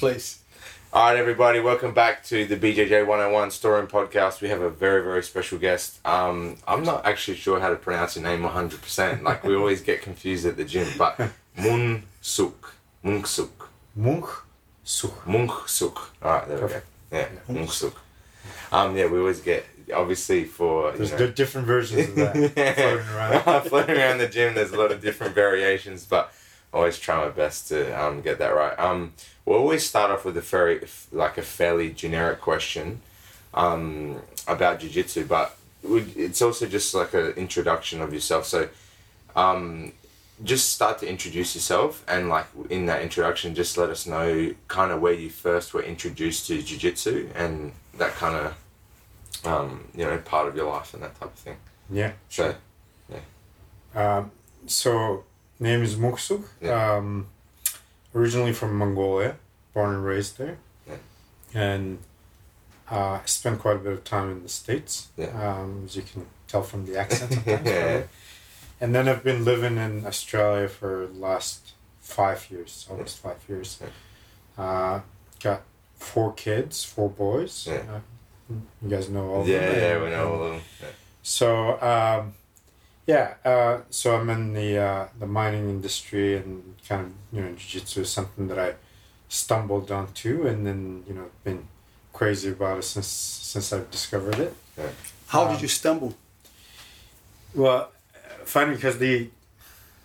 Please. All right, everybody, welcome back to the BJJ 101 Storeroom Podcast. We have a very, very special guest. Um, I'm not actually sure how to pronounce your name 100%. Like, we always get confused at the gym, but Mun Suk. Mung Suk. Munch Suk. Mung Suk. All right, there we go. Yeah, Mung Suk. Um, yeah, we always get, obviously, for. There's know, di- different versions of that floating around. floating around the gym. There's a lot of different variations, but always try my best to um, get that right. Um, we'll always start off with a very like a fairly generic question um, about jiu-jitsu, but would- it's also just like an introduction of yourself. So, um, just start to introduce yourself, and like in that introduction, just let us know kind of where you first were introduced to jiu-jitsu and that kind of um, you know part of your life and that type of thing. Yeah. So. Um, so, name is Muksuk. Yeah. Um, originally from Mongolia, born and raised there. Yeah. And uh, I spent quite a bit of time in the States, Yeah. um, as you can tell from the accent. Yeah. And then I've been living in Australia for the last five years, almost five years. Uh, got four kids, four boys. Yeah. Uh, you guys know all yeah, of them. yeah, and- we know all of them. Yeah. so um, yeah, uh, so I'm in the uh, the mining industry and kind of you know jiu-jitsu is something that I stumbled onto and then you know been crazy about it since since I've discovered it. How Um, did you stumble? Well, funny because the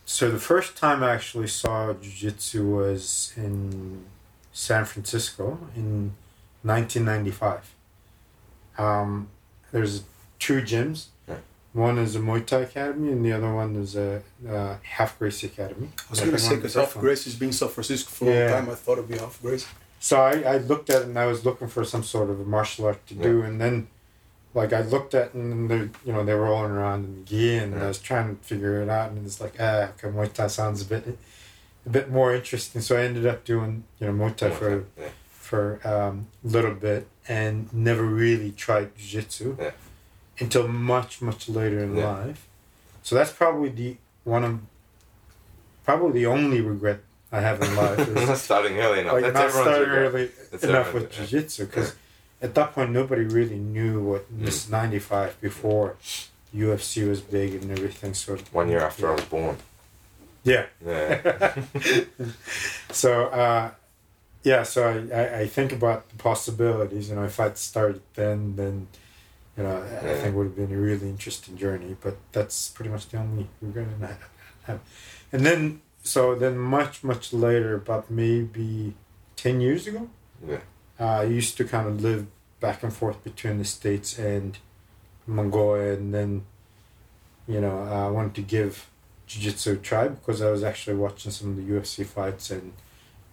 so the first time I actually saw jiu-jitsu was in San Francisco in 1995. Um, there's two gyms. Yeah. One is a Muay Thai Academy, and the other one is a uh, Ralph Gracie Academy. I was gonna say because Ralph Gracie has been in San Francisco for a long time. I thought it'd be Ralph Gracie. So I, I looked at it and I was looking for some sort of a martial art to do, and then like I looked at it and they you know they were rolling around in the gi, and Yeah. I was trying to figure it out, and it's like ah, okay, Muay Thai sounds a bit a bit more interesting. So I ended up doing you know Muay Thai for yeah. for um, a little bit and never really tried jiu-jitsu Yeah. Until much much later in Yeah. life. So that's probably the one of probably the only regret I have in life is Not starting early enough. like That's not starting regret. early That's enough with regret. jiu-jitsu because at that point nobody really knew what Mm. this 95 before UFC was big and everything so One year after I was born. yeah Yeah. so uh, yeah so I, I, I think about the possibilities you know if I'd started then then you know I- I think it would have been a really interesting journey but that's pretty much the only regret I have. And then so then much much later but maybe 10 years ago Yeah. uh, I used to kind of live back and forth between the states and Mongolia and then you know I wanted to give jiu-jitsu a try because I was actually watching some of the UFC fights and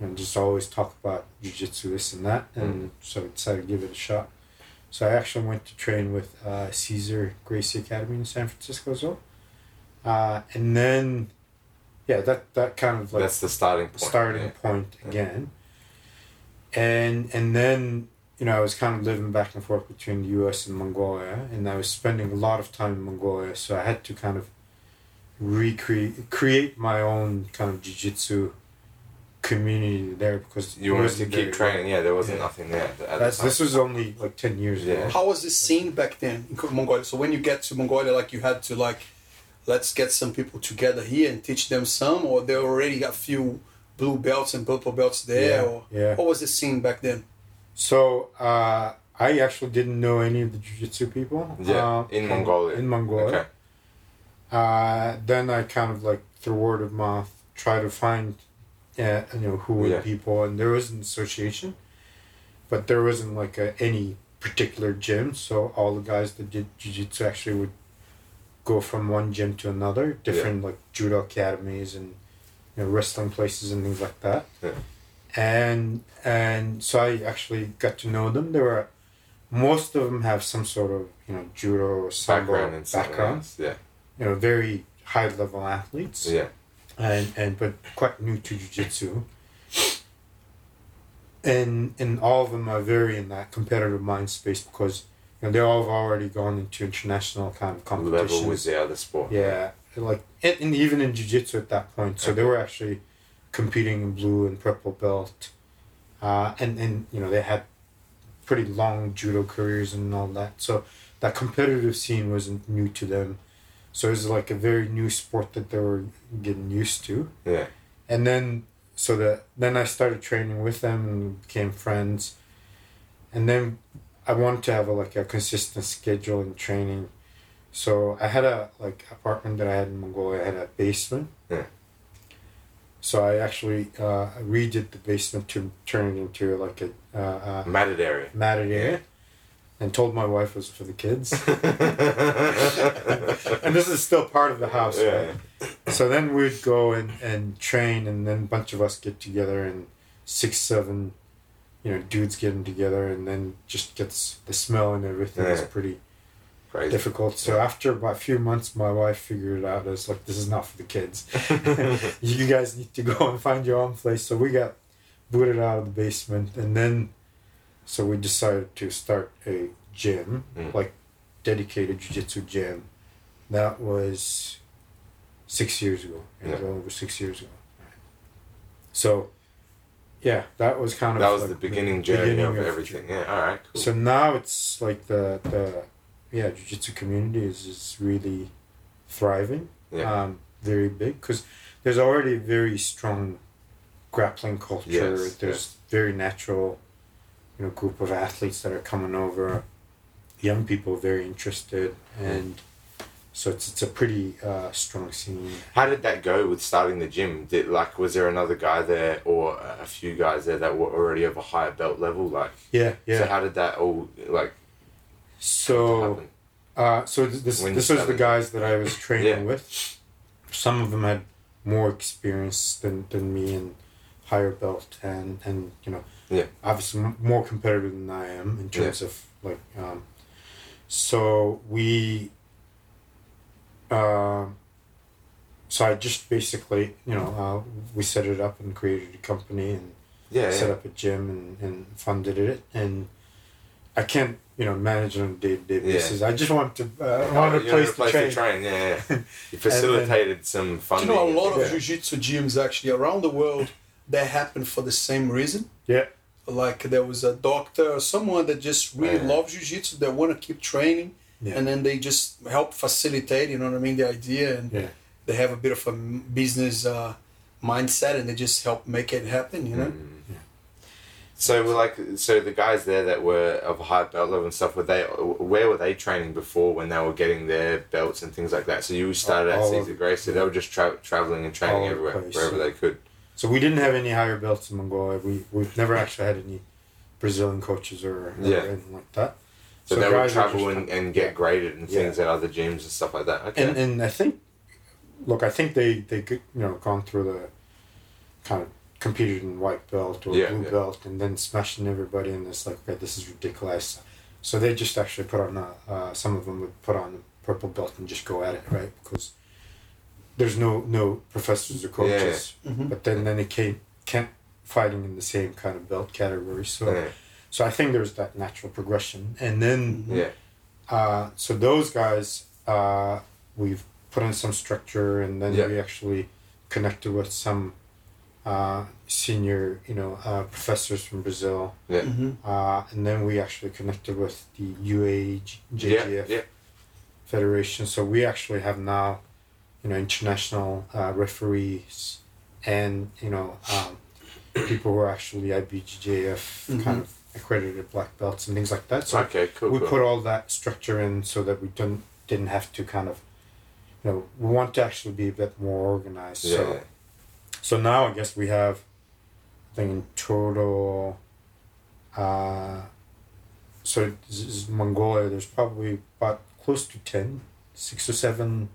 and just always talk about jiu-jitsu this and that and so I decided to give it a shot so I actually went to train with uh, Cesar Gracie Academy in San Francisco as well uh, and then yeah that that kind of like That's the starting point. starting yeah. point Yeah. again. And and then you know I was kind of living back and forth between the U.S. and Mongolia, and I was spending a lot of time in Mongolia, so I had to kind of recreate create my own kind of jiu-jitsu community there because You it wanted to keep very training. Yeah, there wasn't Yeah. nothing there. At the That's, time. this was only like ten years Yeah. ago. How was the scene back then in Mongolia? So when you get to Mongolia, like you had to like, let's get some people together here and teach them some, or they already got few blue belts and purple belts there, Yeah, or yeah. what was the scene back then? So uh, I actually didn't know any of the jiu-jitsu people. Yeah, uh, in Mongolia. In Mongolia. Okay. Uh, then I kind of like through word of mouth try to find, uh, you know, who were Yeah. the people, and there was an association, but there wasn't like a, any particular gym. So all the guys that did jiu-jitsu actually would go from one gym to another, different like judo academies and you know wrestling places and things like that. Yeah. And and so I actually got to know them. There were most of them have some sort of you know judo or sambo Background background. Yeah. you know, very high level athletes. Yeah. And and but quite new to jiu-jitsu. And and all of them are very in that competitive mind space because you know they all have already gone into international kind of competitions. Level with the other sport. Yeah, like and, and even in jiu-jitsu at that point. So they were actually competing in blue and purple belt uh, and and you know they had pretty long judo careers and all that. So that competitive scene wasn't new to them. So it was like a very new sport that they were getting used to. Yeah. And then so that then I started training with them and became friends. And then I wanted to have a, like a consistent schedule in training. So I had a like apartment that I had in Mongolia. I had a basement. Yeah. So I actually uh, redid the basement to turn it into like a uh, uh, Matted area. matted area, and told my wife it was for the kids. and this is still part of the house, Yeah. right? So then we'd go and, and train, and then a bunch of us get together, and six, seven, you know, dudes getting together, and then just gets the smell and everything is pretty Crazy. difficult. So after about a few months, my wife figured it out. It's like this is not for the kids. you guys need to go and find your own place. So we got booted out of the basement, and then so we decided to start a gym, Mm. like dedicated jiu-jitsu gym. That was six years ago. It was over six years ago. So, yeah, that was kind of that was like the beginning journey beginning of of- everything. Yeah. All right. Cool. so now it's like the the yeah jiu-jitsu community is, is really thriving yeah. um, very big because there's already a very strong grappling culture Yes, there's very natural you know group of athletes that are coming over young people very interested and so it's, it's a pretty uh, strong scene How did that go with starting the gym? Did like was there another guy there or a few guys there that were already of a higher belt level? Like, yeah yeah so how did that all like so? Uh, so this When this was the guys that I was training Yeah. with. Some of them had more experience than, than me and higher belt and and you know Yeah. obviously m- more competitive than I am in terms of like um, so we um so I just basically you know uh, we set it up and created a company and Yeah. set yeah. up a gym and, and funded it and I can't you know manage on a day to day Yeah. basis. I just want to uh, I Oh, want a you place, had to train. Yeah, yeah. You facilitated some Do you know a lot of Yeah. jiu-jitsu gyms actually around the world that happen for the same reason? Yeah. Like there was a doctor or someone that just really Yeah. loves jiu-jitsu, that want to keep training, Yeah. and then they just help facilitate. You know what I mean? The idea, and Yeah. they have a bit of a business uh, mindset, and they just help make it happen. You know? Mm. So we're like, so the guys there that were of a high belt level and stuff, were they? Where were they training before when they were getting their belts and things like that? So you started at All Cesar Gracie, so they were just tra- traveling and training everywhere, place, wherever they could. So we didn't have any higher belts in Mongolia. We we've never actually had any Brazilian coaches or, or Yeah. anything like that. So, they would travel and, and get graded and things Yeah. at other gyms and stuff like that. Okay. And and I think, look, I think they they could you know gone through the kind of competed in white belt or Yeah, blue belt and then smashing everybody and it's like okay this is ridiculous. So they just actually put on a uh, some of them would put on a purple belt and just go at it right because there's no no professors or coaches. Mhm. But then then they came can't fighting in the same kind of belt category. So yeah. so I think there's that natural progression and then. yeah. Uh, so those guys, uh, we've put in some structure, and then Yeah. we actually connected with some uh, senior, you know, uh, professors from Brazil, Yeah. Mhm. uh, and then we actually connected with the UAEJJF Yeah. Yeah. Federation. So we actually have now, you know, international uh, referees, and you know, um, people who are actually IBJJF kind Mhm. of accredited black belts and things like that. So Okay. Cool. we cool. put all that structure in so that we didn't didn't have to kind of you know we want to actually be a bit more organized yeah. so so now i guess we have i think in total uh so this is mongolia there's probably about close to 10 six or seven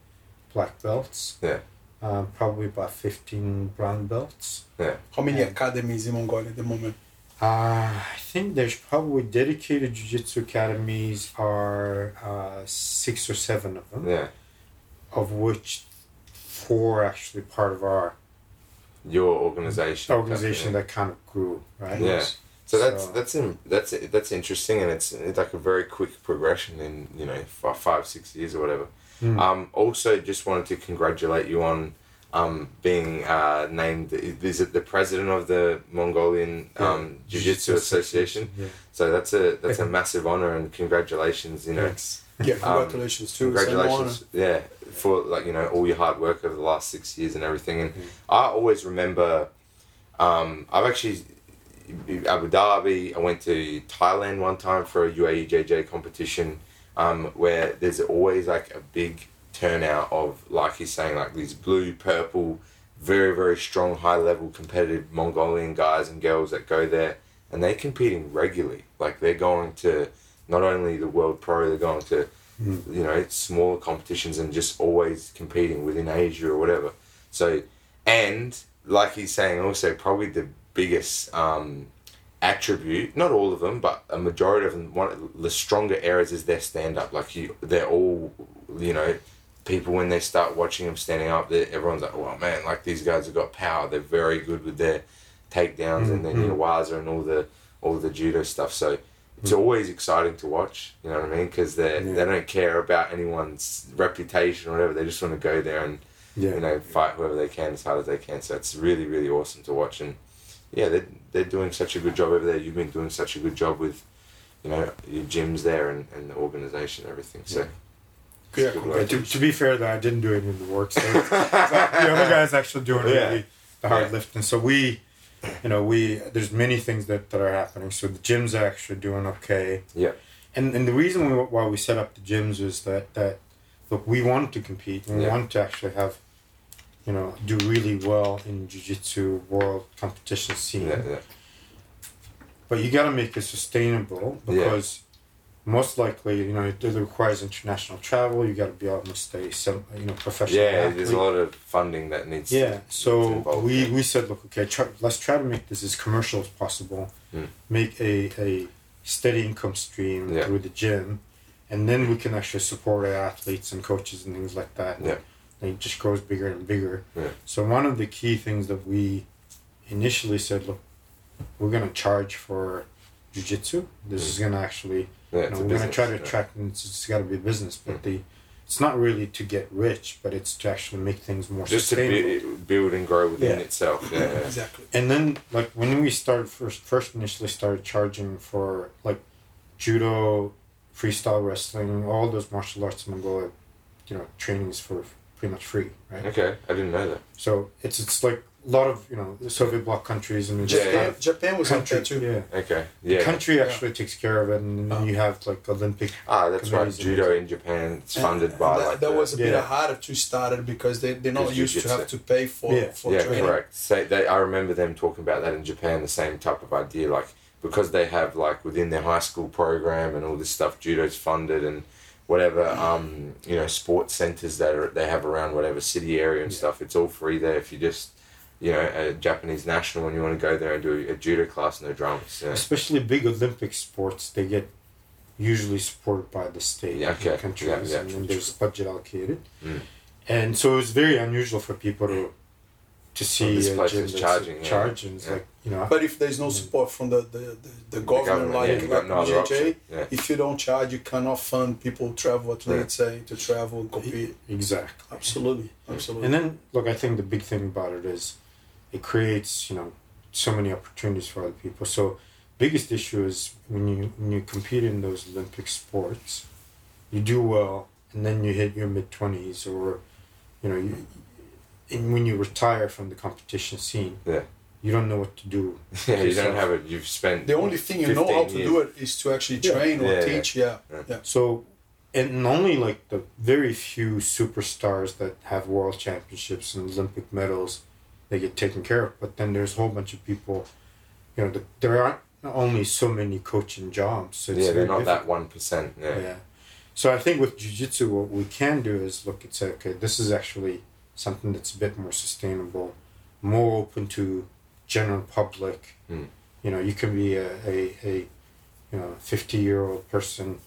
black belts Yeah. uh, probably about 15 brown belts Yeah. How many Yeah. academies in Mongolia at the moment? Uh, I think there's probably dedicated jiu-jitsu academies are uh, six or seven of them, Yeah. of which four actually part of our Your organization. organization Yeah. that kind of grew, right? Yeah. So that's So- that's in, that's that's interesting, and it's, it's like a very quick progression in you know five, five six years or whatever. Mm. Um, also, just wanted to congratulate you on um, being uh, named is it the president of the Mongolian um, Jiu Jitsu Association. Yeah. So that's a that's a massive honor and congratulations. You know, Thanks. Yeah, congratulations too. It's Um, congratulations. Yeah, for like you know all your hard work over the last six years and everything. And I always remember, um, I've actually Abu Dhabi. I went to Thailand one time for a UAE JJ competition, um, where there's always like a big turnout of like he's saying like these blue purple, very very strong high level competitive Mongolian guys and girls that go there and they're competing regularly. Like they're going to not only the world pro, they're going to you know smaller competitions and just always competing within Asia or whatever. So and like he's saying also probably the biggest um, attribute not all of them but a majority of them one of the stronger areas is their stand up like you they're all you know people when they start watching them standing up everyone's like oh man like these guys have got power they're very good with their takedowns and then Mhm. your waza and all the all the judo stuff so it's always exciting to watch you know what i mean because they Yeah. they don't care about anyone's reputation or whatever they just want to go there and Yeah. you know, fight whoever they can as hard as they can. So it's really, really awesome to watch. And yeah, they're, they're doing such a good job over there. You've been doing such a good job with, you know, your gyms there and, and the organization and everything. So, Yeah, Yeah, work. to, to be fair, though, I didn't do any of the work. So, so the other guys actually doing Yeah. really the hard Yeah. lifting. So we, you know, we there's many things that, that are happening. So the gyms are actually doing okay. Yeah. And and the reason we, why we set up the gyms is that that look we want to compete and we Yeah. want to actually have, you know, do really well in jiu-jitsu world competition scene. Yeah, yeah. But you got to make it sustainable Yeah. because most likely, you know, it, it requires international travel. You got to be almost a some, you know professional. Yeah, athlete. there's a lot of funding that needs Yeah, to, so we, we said, look, okay, try, let's try to make this as commercial as possible. Mm. Make a, a steady income stream Yeah. through the gym, and then we can actually support our athletes and coaches and things like that. Yeah. And it just grows bigger and bigger. Yeah. So one of the key things that we initially said, look, we're gonna charge for jujitsu. This Mm. is gonna actually yeah, you know, we're going to try to yeah. attract, and it's, it's got to be a business, but Mm. the it's not really to get rich, but it's to actually make things more Just to sustainable. bu- build and grow within Yeah. itself. Yeah, yeah. Exactly. and then, like when we started first, first initially started charging for like judo, freestyle wrestling, all those martial arts in Mongolia, you know, trainings for pretty much free, right? Okay, I didn't know that. So it's it's like a lot of you know the Soviet bloc countries and Yeah, just Japan, Japan was like country, that too. yeah. Okay, The yeah. country actually takes care of it, and then Oh. you have like Olympic. Ah, that's right. Judo in Japan it's funded And by that, like that the- was a bit Yeah. harder to start it because they, they're not used to jiu-jitsu. have to pay for, Yeah. for yeah, training. correct. So they, I remember them talking about that in Japan, the same type of idea, like because they have like within their high school program and all this stuff, judo's funded and whatever, um, you know, sports centers that are, they have around whatever city area and Yeah. stuff. It's all free there if you just, you know, a Japanese national and you want to go there and do a judo class, no dramas. Yeah. especially big Olympic sports, they get usually supported by the state Yeah, okay. and countries, Yeah, yeah, and then there's budget allocated. Mm. And so it's very unusual for people to to see this a place gym is charging, it's Yeah. like you know, But if there's no support from the, the, the, the government, yeah, like, you've like no other Yeah. if you don't charge, you cannot fund people, travel athletes, say, to travel and compete. exactly. Absolutely. Absolutely. And then look, I think the big thing about it is it creates you know so many opportunities for other people. So biggest issue is when you when you compete in those Olympic sports, you do well, and then you hit your mid twenties, or you know, you, and when you retire from the competition scene, Yeah. You don't know what to do. Yeah, you don't have it. You've spent the only thing you know how to years. do it is to actually Yeah. train or Yeah, yeah. teach. Yeah. Yeah. Yeah. So, and only like the very few superstars that have world championships and Olympic medals, they get taken care of. But then there's a whole bunch of people, you know, the, there aren't only so many coaching jobs. So it's yeah, they're very not that one percent. Yeah. Yeah. So I think with jiu-jitsu, what we can do is look and say, okay, this is actually something that's a bit more sustainable, more open to general public. Mm. You know, you can be a, a, a you know, 50 year old person,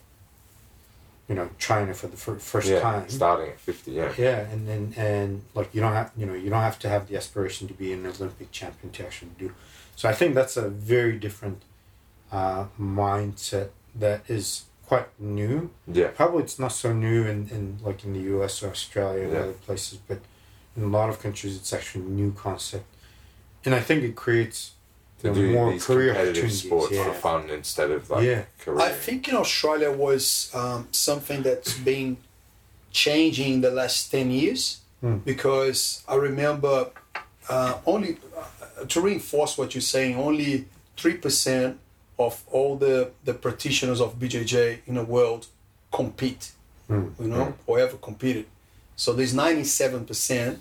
you know, trying it for the fir- first yeah, time. starting at fifty. Yeah, Yeah, and then and like you don't have you know you don't have to have the aspiration to be an Olympic champion to actually do. So I think that's a very different uh, mindset that is quite new. yeah, Probably it's not so new in, in like in the U.S. or Australia and Yeah. other places, but in a lot of countries it's actually a new concept, and I think it creates To do more these career competitive opportunities. sports yeah. for fun instead of like Yeah. career. I think in Australia was um, something that's been changing in the last 10 years Hmm. because I remember uh, only uh, to reinforce what you're saying, only 3% of all the, the practitioners of BJJ in the world compete, Hmm. you know, or ever competed. So there's 97%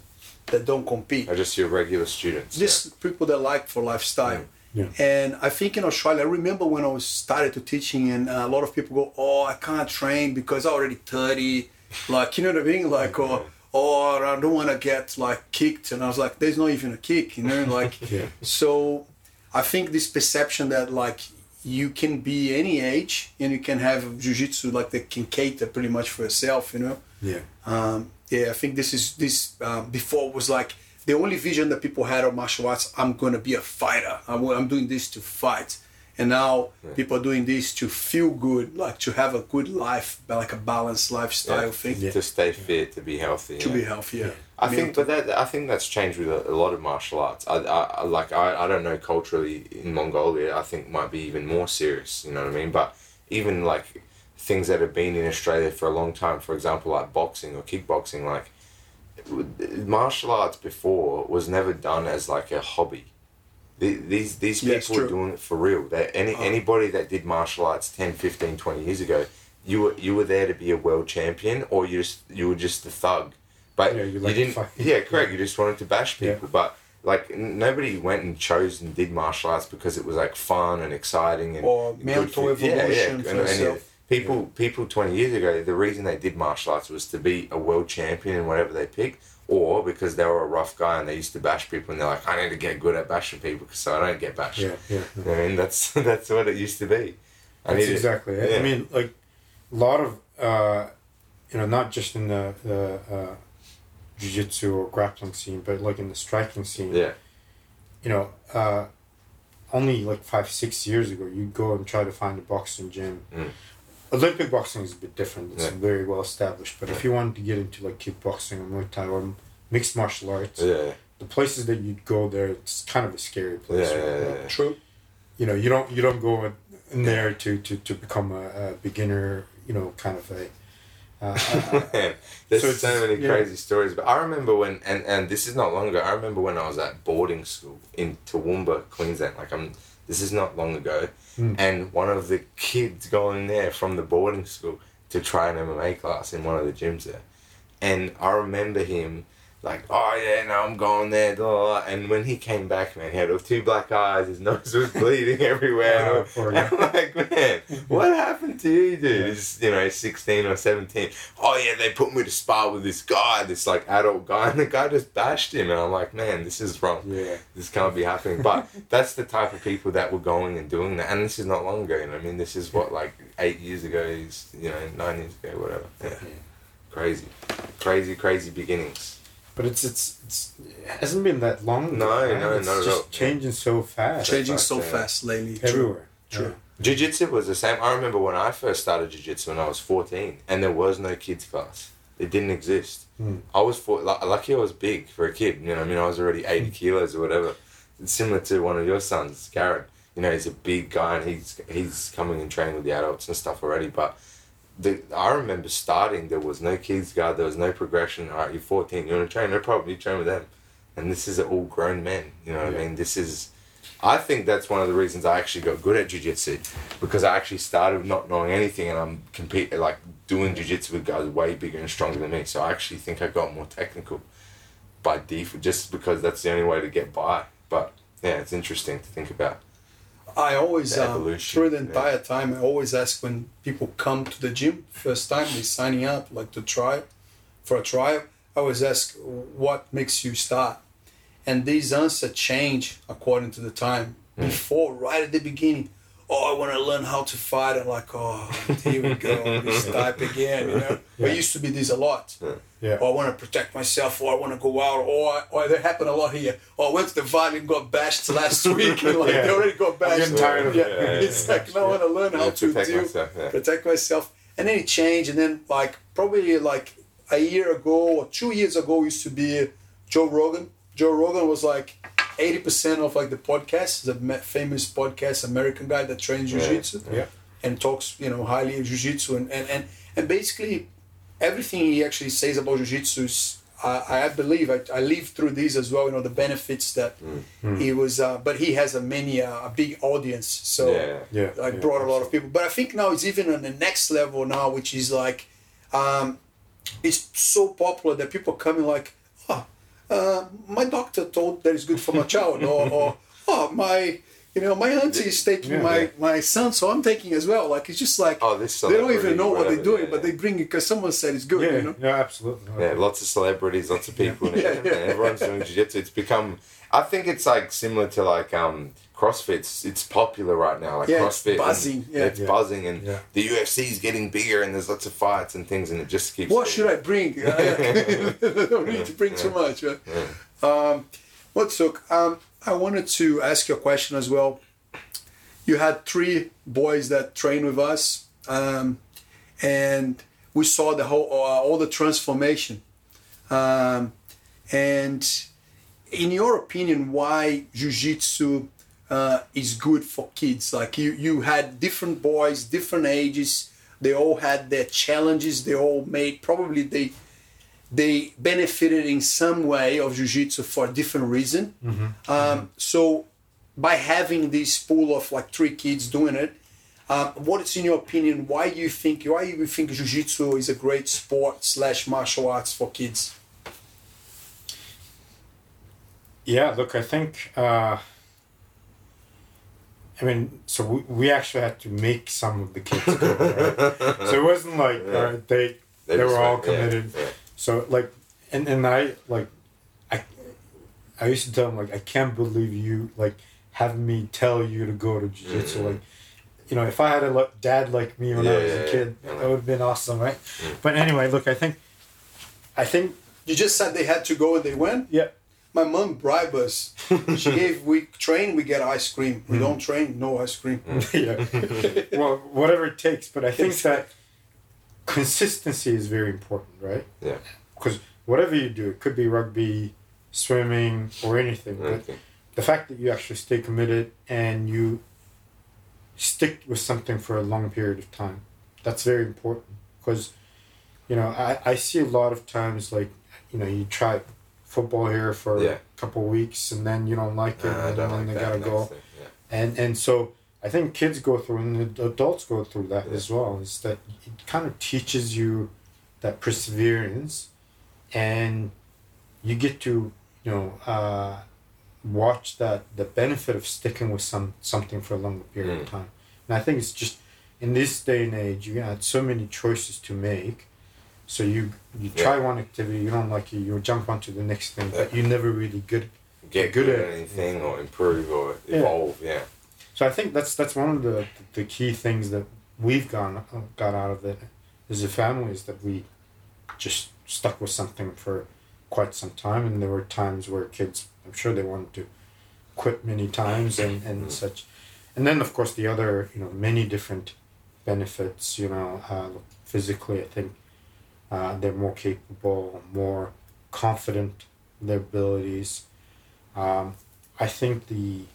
that don't compete Are just your regular students. just people that like for lifestyle. Yeah. And I think in Australia, I remember when I was started to teaching, and uh, a lot of people go, "Oh, I can't train because I'm already 30." Like, you know what I mean? Like, or, or I don't want to get like kicked. And I was like, "There's not even a kick," you know? Like, Yeah. so I think this perception that like you can be any age and you can have jujitsu like that can cater pretty much for yourself, you know? Yeah. um, yeah, I think this is this um, before was like the only vision that people had of martial arts. I'm gonna be a fighter. I'm, I'm doing this to fight, and now people are doing this to feel good, like to have a good life, like a balanced lifestyle Yeah. thing, Yeah. To stay fit, to be healthy. to yeah. be healthier. I think, but that I think that's changed with a, a lot of martial arts. I, I, I like I, I don't know culturally in Mongolia. I think might be even more serious. You know what I mean? But even like things that have been in Australia for a long time, for example, like boxing or kickboxing, like martial arts before was never done as like a hobby. The- These these Yeah, people were true. doing it for real. That any Oh. anybody that did martial arts 10, 15, 20 years ago, you were you were there to be a world champion, or you just you were just a thug. But Yeah, you you like to didn't. Yeah, correct. You just wanted to bash Yeah. people, but like n- nobody went and chose and did martial arts because it was like fun and exciting and Or for- yeah, yeah, evolution for and- and yourself. People people twenty years ago, the reason they did martial arts was to be a world champion in whatever they picked, or because they were a rough guy and they used to bash people and they're like, I need to get good at bashing people so I don't get bashed. Yeah. Yeah. I mean, that's that's what it used to be. I That's to- exactly it. yeah. I mean, like a lot of uh, you know, not just in the the uh, jiu-jitsu or grappling scene, but like in the striking scene. yeah, You know, uh, only like five six years ago, you'd go and try to find a boxing gym. Mm. Olympic boxing is a bit different. It's Yeah. very well established. But if you wanted to get into like kickboxing or Muay Thai or mixed martial arts, yeah, the places that you'd go there, it's kind of a scary place. yeah, right? yeah, yeah. True. you know you don't you don't go in there to to, to become a, a beginner you know kind of a uh, uh, Man, there's So so, many yeah. crazy stories. But I remember when, and, and this is not long ago. I remember when I was at boarding school in Toowoomba, Queensland. Like I'm, this is not long ago. Mm. And one of the kids going there from the boarding school to try an MMA class in one of the gyms there, and I remember him like, oh yeah, no, I'm going there. Blah, blah. And when he came back, man, he had two black eyes. His nose was bleeding everywhere. Oh, guy. I'm like, man, what happened to you, dude? He's, you know, 16 or 17. Oh, yeah, they put me to spar with this guy, this, like, adult guy, and the guy just bashed him. And I'm like, man, this is wrong. yeah This can't be happening. But that's the type of people that were going and doing that. And this is not long ago, you know I mean? This is what, like, eight years ago, is, you know, nine years ago, whatever. Yeah. Crazy. Crazy, crazy beginnings. But it's it's it's it hasn't been that long ago, No, right? no, it's not just all. changing so fast Changing so yeah. fast lately. True. everywhere True. Jiu Jitsu was the same. I remember when I first started Jiu Jitsu when I was 14, and there was no kids' class. It didn't exist. Hmm. I was for, lu- lucky I was big for a kid. You know I mean? I was already 80 kilos or whatever. It's similar to one of your sons, Garrett. You know, he's a big guy and he's he's coming and training with the adults and stuff already. But the I remember starting, there was no kids guard, there was no progression. All right, you're 14, you want to train? No problem, you train with them. And this is all grown men. You know what Yeah. I mean? This is. I think that's one of the reasons I actually got good at jiu-jitsu because I actually started not knowing anything and I'm compete like doing jiu-jitsu with guys way bigger and stronger than me. So I actually think I got more technical by default just because that's the only way to get by. But yeah, it's interesting to think about. I always, um, through the yeah. entire time, I always ask when people come to the gym first time, they signing up like to try for a trial. I always ask what makes you start, and these answers change according to the time. Hmm. Before, right at the beginning, oh, I want to learn how to fight. I'm like, oh, here we go, this type again. You know, Yeah. it used to be this a lot. yeah Or I want to protect myself, or I want to go out, or or that happened a lot here. Or I went to the valley and got bashed last week, and like Yeah. they already got bashed. getting tired of yeah. it. Yeah, it's yeah, like now I want to learn how to protect do myself, yeah. protect myself, and then it changed, and then like probably like a year ago or two years ago used to be Joe Rogan. Joe Rogan was like eighty percent of like the podcast. The famous podcast American guy that trains Yeah. jiu-jitsu Yeah. and talks you know highly of jiu-jitsu and and and, and basically everything he actually says about jiu-jitsu is I, I believe I, I lived through these as well you know the benefits that he was uh, but he has a many uh, a big audience so Yeah. Yeah. like yeah, brought a lot of people but i think now it's even on the next level now which is like um, it's so popular that people are coming like oh uh, my doctor told that it's good for my child or, or oh my you know my auntie is taking Yeah. my my son so i'm taking as well like it's just like Oh, this they don't even know what they're doing yeah, but they bring it because someone said it's good Yeah, you know yeah, absolutely. Yeah, lots of celebrities, lots of people, and Yeah, everything. yeah. everyone's doing jiu-jitsu. It's become, I think it's like similar to like um CrossFit. It's, it's popular right now, like Yeah, it's CrossFit. and buzzing, yeah. it's Yeah. buzzing, and Yeah. the UFC is getting bigger, and there's lots of fights and things, and it just keeps. what getting- should I bring? I don't need to bring too much. Right? Um, what took? Um, I wanted to ask you a question as well. You had three boys that train with us, um, and we saw the whole uh, all the transformation. Um, and in your opinion, why jujitsu uh, is good for kids? Like you, you had different boys, different ages. They all had their challenges. They all made probably they they benefited in some way of jiu-jitsu for a different reason. Um, so by having this pool of like three kids doing it, um, what is in your opinion? Why do you think why do you think jiu-jitsu is a great sport slash martial arts for kids? Yeah, look, I think. Uh, I mean, so we, we actually had to make some of the kids go, right? so it wasn't like Yeah. all right, they they, just were all went- yeah, committed. yeah. So like, and and I like, I, I used to tell him like I can't believe you like having me tell you to go to jiu-jitsu Mhm. like. You know, if I had a lo- dad like me when I was yeah, a kid, Yeah. that would have been awesome, right? Mm. But anyway, look, I think, I think, You just said they had to go and they went. yeah, My mom bribed us. She gave we train, we get ice cream. We don't train, no ice cream. yeah. well, whatever it takes. But I think that consistency is very important, right? Yeah. Because whatever you do, it could be rugby, swimming, or anything. But the fact that you actually stay committed and you stick with something for a long period of time, that's very important. Because, you know, I, I see a lot of times like, you know, you try football here for Yeah. a couple of weeks and then you don't like it and don't then like they gotta go thing, yeah. and and so I think kids go through and adults go through that Yeah. as well. Is that it kind of teaches you that perseverance, and you get to you know uh, watch that the benefit of sticking with some something for a longer period of Mm. time. And I think it's just in this day and age you got so many choices to make. So you you Yeah. try one activity, you don't like it, you jump onto the next thing, but you're never really good Get good good, at anything or improve or Yeah. evolve. Yeah. So I think that's that's one of the the key things that we've gone got out of it as a family is that we just stuck with something for quite some time, and there were times where kids, I'm sure they wanted to quit many times and and such, and then of course the other you know many different benefits you know uh, physically I think uh, they're more capable, more confident in their abilities. Um, I think the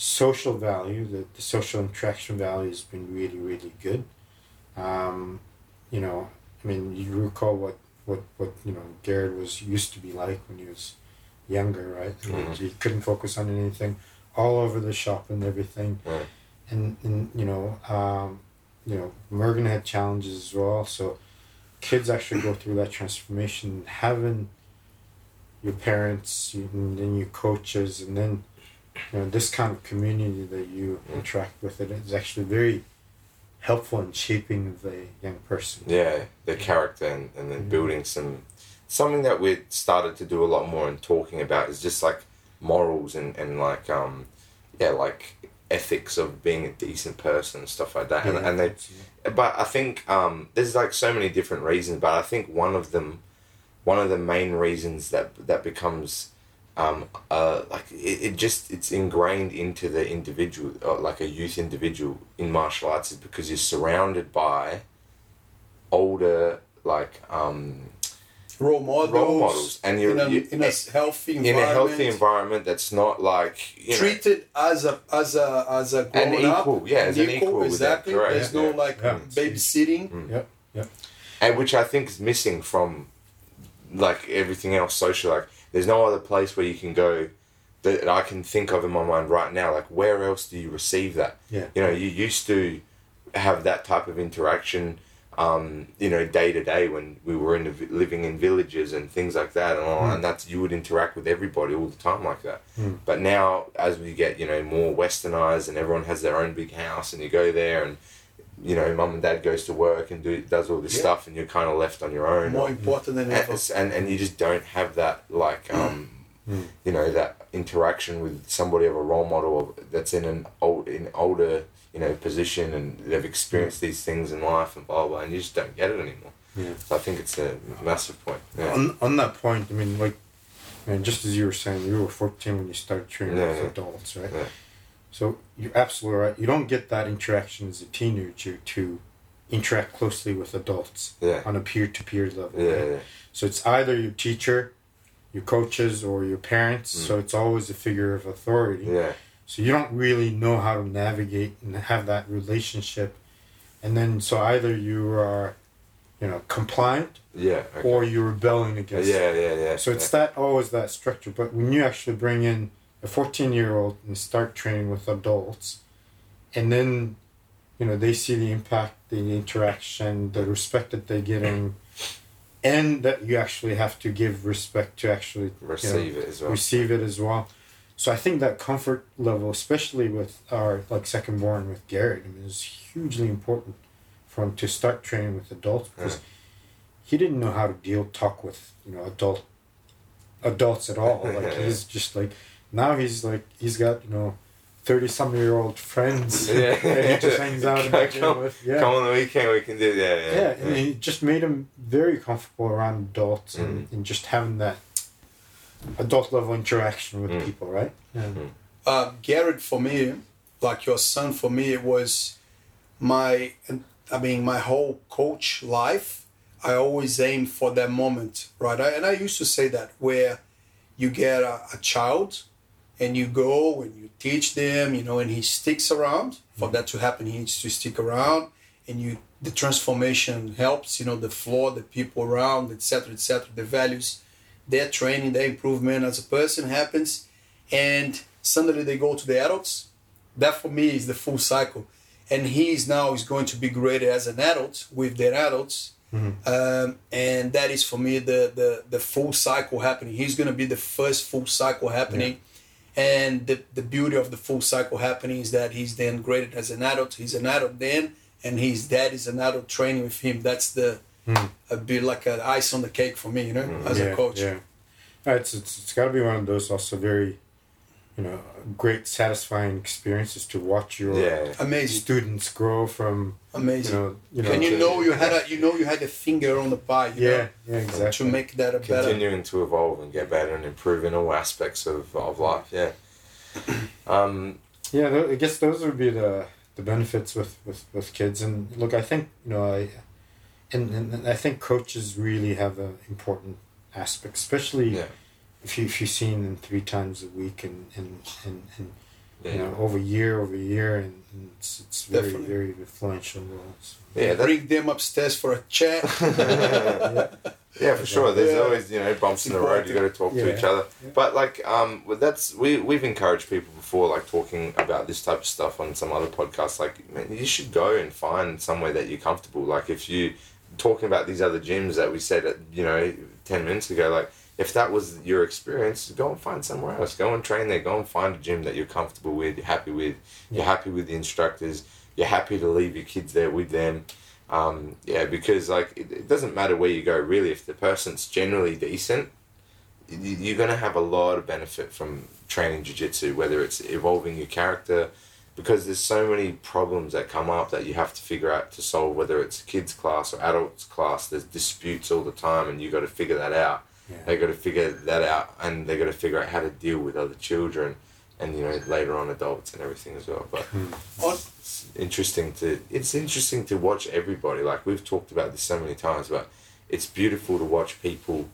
social value, the, the social interaction value has been really, really good. Um, you know, I mean, you recall what, what, what, you know, Garrett was used to be like when he was younger, right? I mean, Mhm. He couldn't focus on anything, all over the shop and everything. Right. And, and, you know, um, you know, Morgan had challenges as well. So kids actually go through that transformation, having your parents and then your coaches and then you know this kind of community that you interact with it is actually very helpful in shaping the young person Yeah, the character and, and then Mhm. building some something that we started to do a lot more and talking about is just like morals and, and like um yeah like ethics of being a decent person and stuff like that and, Yeah, and they absolutely. but I think um, there's like so many different reasons, but I think one of them, one of the main reasons that that becomes, um, uh, like it, it just it's ingrained into the individual, uh, like a youth individual in martial arts, is because you're surrounded by older like um, role models, Role models, and you're- in a, you- in a healthy in environment, a healthy environment that's not like you know, treated as a as a as a grown An up, equal, yeah, as an equal with them, exactly. correct, There's yeah. no like Yeah. babysitting. Yep. Yep. and which I think is missing from like everything else social. Like, there's no other place where you can go that I can think of in my mind right now. Like, where else do you receive that? Yeah. You know, you used to have that type of interaction. Um, you know, day to day when we were in the, living in villages and things like that, and all, and that's you would interact with everybody all the time like that. Mm. But now, as we get you know more westernized and everyone has their own big house, and you go there and you know, mum and dad goes to work and do does all this Yeah. stuff, and you're kind of left on your own. More important than ever. and and you just don't have that like um, Mm. you know that interaction with somebody of a role model of, that's in an old in older you know position and they've experienced these things in life and blah blah, and you just don't get it anymore. Yeah. So I think it's a massive point. Yeah. On, on that point, I mean, like, I mean, just as you were saying, you were 14 when you started training Yeah, yeah. adults, right? So you're absolutely right. You don't get that interaction as a teenager to interact closely with adults Yeah. on a peer to peer level. Yeah, right? yeah, So it's either your teacher, your coaches, or your parents. Mm. So it's always a figure of authority. yeah, So you don't really know how to navigate and have that relationship. And then, so either you are, you know, compliant yeah, okay. or you're rebelling against yeah, yeah, yeah. So it's that always that structure. But when you actually bring in a 14 year old and start training with adults, and then, you know, they see the impact, the interaction, the respect that they're getting, and that you actually have to give respect to actually receive it as well. receive it as well. So I think that comfort level, especially with our like second born with Garrett, I mean, is hugely important for him to start training with adults hmm. because he didn't know how to deal talk with you know adult adults at all. Like he's just like now he's like he's got you know thirty some year old friends Yeah. that he just hangs out and hangs Come- with. Yeah. Come on the weekend, we can do yeah, yeah. Yeah, and it just made him very comfortable around adults and, Mm. and just having that adult level interaction with Mm. people, right? Yeah. uh, Garrett for me, like your son for me, it was my, I mean, my whole coach life. I always aim for that moment, right? I, and I used to say that where you get a, a child and you go and you teach them, you know, and he sticks around. For that to happen, he needs to stick around, and you the transformation helps. You know, the floor, the people around, etc., etc., the values, their training, their improvement as a person happens, and suddenly they go to the adults. That for me is the full cycle, and he is now is going to be greater as an adult with their adults. Um, and that is for me the, the the full cycle happening. He's going to be the first full cycle happening, and the, the beauty of the full cycle happening is that he's then graded as an adult. He's an adult then, and his dad is an adult training with him. That's the a bit like an ice on the cake for me, you know, as yeah, a coach. Yeah. Uh, It's, it's, it's got to be one of those also very, you know, great, satisfying experiences to watch your yeah. Amazing, students grow from, you amazing. know, you know. and you to- know you had a you know you had a finger on the pie, you yeah, know, yeah, exactly. to make that a better. continuing to evolve and get better and improve in all aspects of, of life. Yeah. Um, Yeah, I guess those would be the the benefits with, with, with kids. And look, I think you know, I and, and I think coaches really have an important aspect, especially yeah. If you if you've seen them three times a week and and and, and Yeah. you know over year over year, and, and it's it's very Definitely. very influential roles. Yeah, that, Bring them upstairs for a chat. yeah, for sure. There's Yeah. always you know bumps in the road. You got to talk to each other. Yeah. But like, um, well, that's we we've encouraged people before, like talking about this type of stuff on some other podcasts. Like, man, you should go and find somewhere that you're comfortable. Like, if you talking about these other gyms that we said, uh, you know, ten minutes ago, like. If that was your experience, go and find somewhere else. Go and train there. Go and find a gym that you're comfortable with, you're happy with, you're happy with the instructors, you're happy to leave your kids there with them. Um, yeah, because like it, it doesn't matter where you go really. If the person's generally decent, you- you're gonna have a lot of benefit from training jiu-jitsu whether it's evolving your character because there's so many problems that come up that you have to figure out to solve whether it's kids class or adults class there's disputes all the time and you've got to figure that out Yeah. they got to figure that out and they got to figure out how to deal with other children and you know later on adults and everything as well but hmm. it's interesting to it's interesting to watch everybody like we've talked about this so many times but it's beautiful to watch people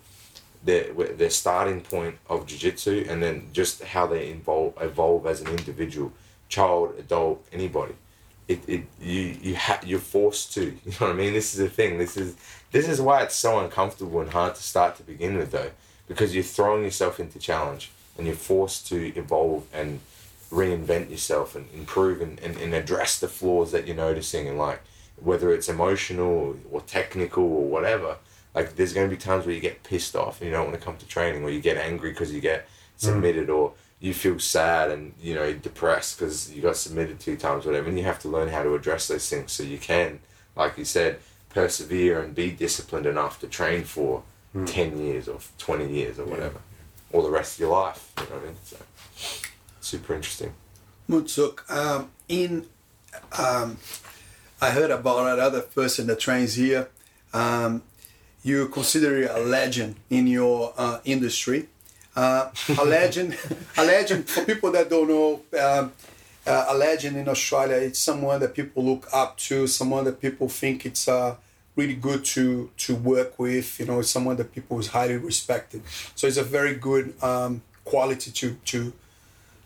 their their starting point of jiu-jitsu and then just how they evolve evolve as an individual child adult anybody it, it you you ha- you're forced to you know what i mean? This is the thing this is this is why it's so uncomfortable and hard to start to begin with though because you're throwing yourself into challenge and you're forced to evolve and reinvent yourself and improve and, and, and address the flaws that you're noticing and like whether it's emotional or technical or whatever like there's going to be times where you get pissed off and you don't want to come to training or you get angry because you get mm. submitted or you feel sad and you know depressed because you got submitted two times whatever and you have to learn how to address those things so you can like you said persevere and be disciplined enough to train for 10 years or 20 years or whatever or the rest of your life you know what i mean so super interesting Munkhsukh, um, in um, I heard about another person that trains here. Um, you consider a legend in your uh, industry. Uh, a legend, a legend for people that don't know. Um, uh, a legend in Australia, it's someone that people look up to, someone that people think it's uh, really good to to work with. You know, someone that people is highly respected. So it's a very good um, quality to to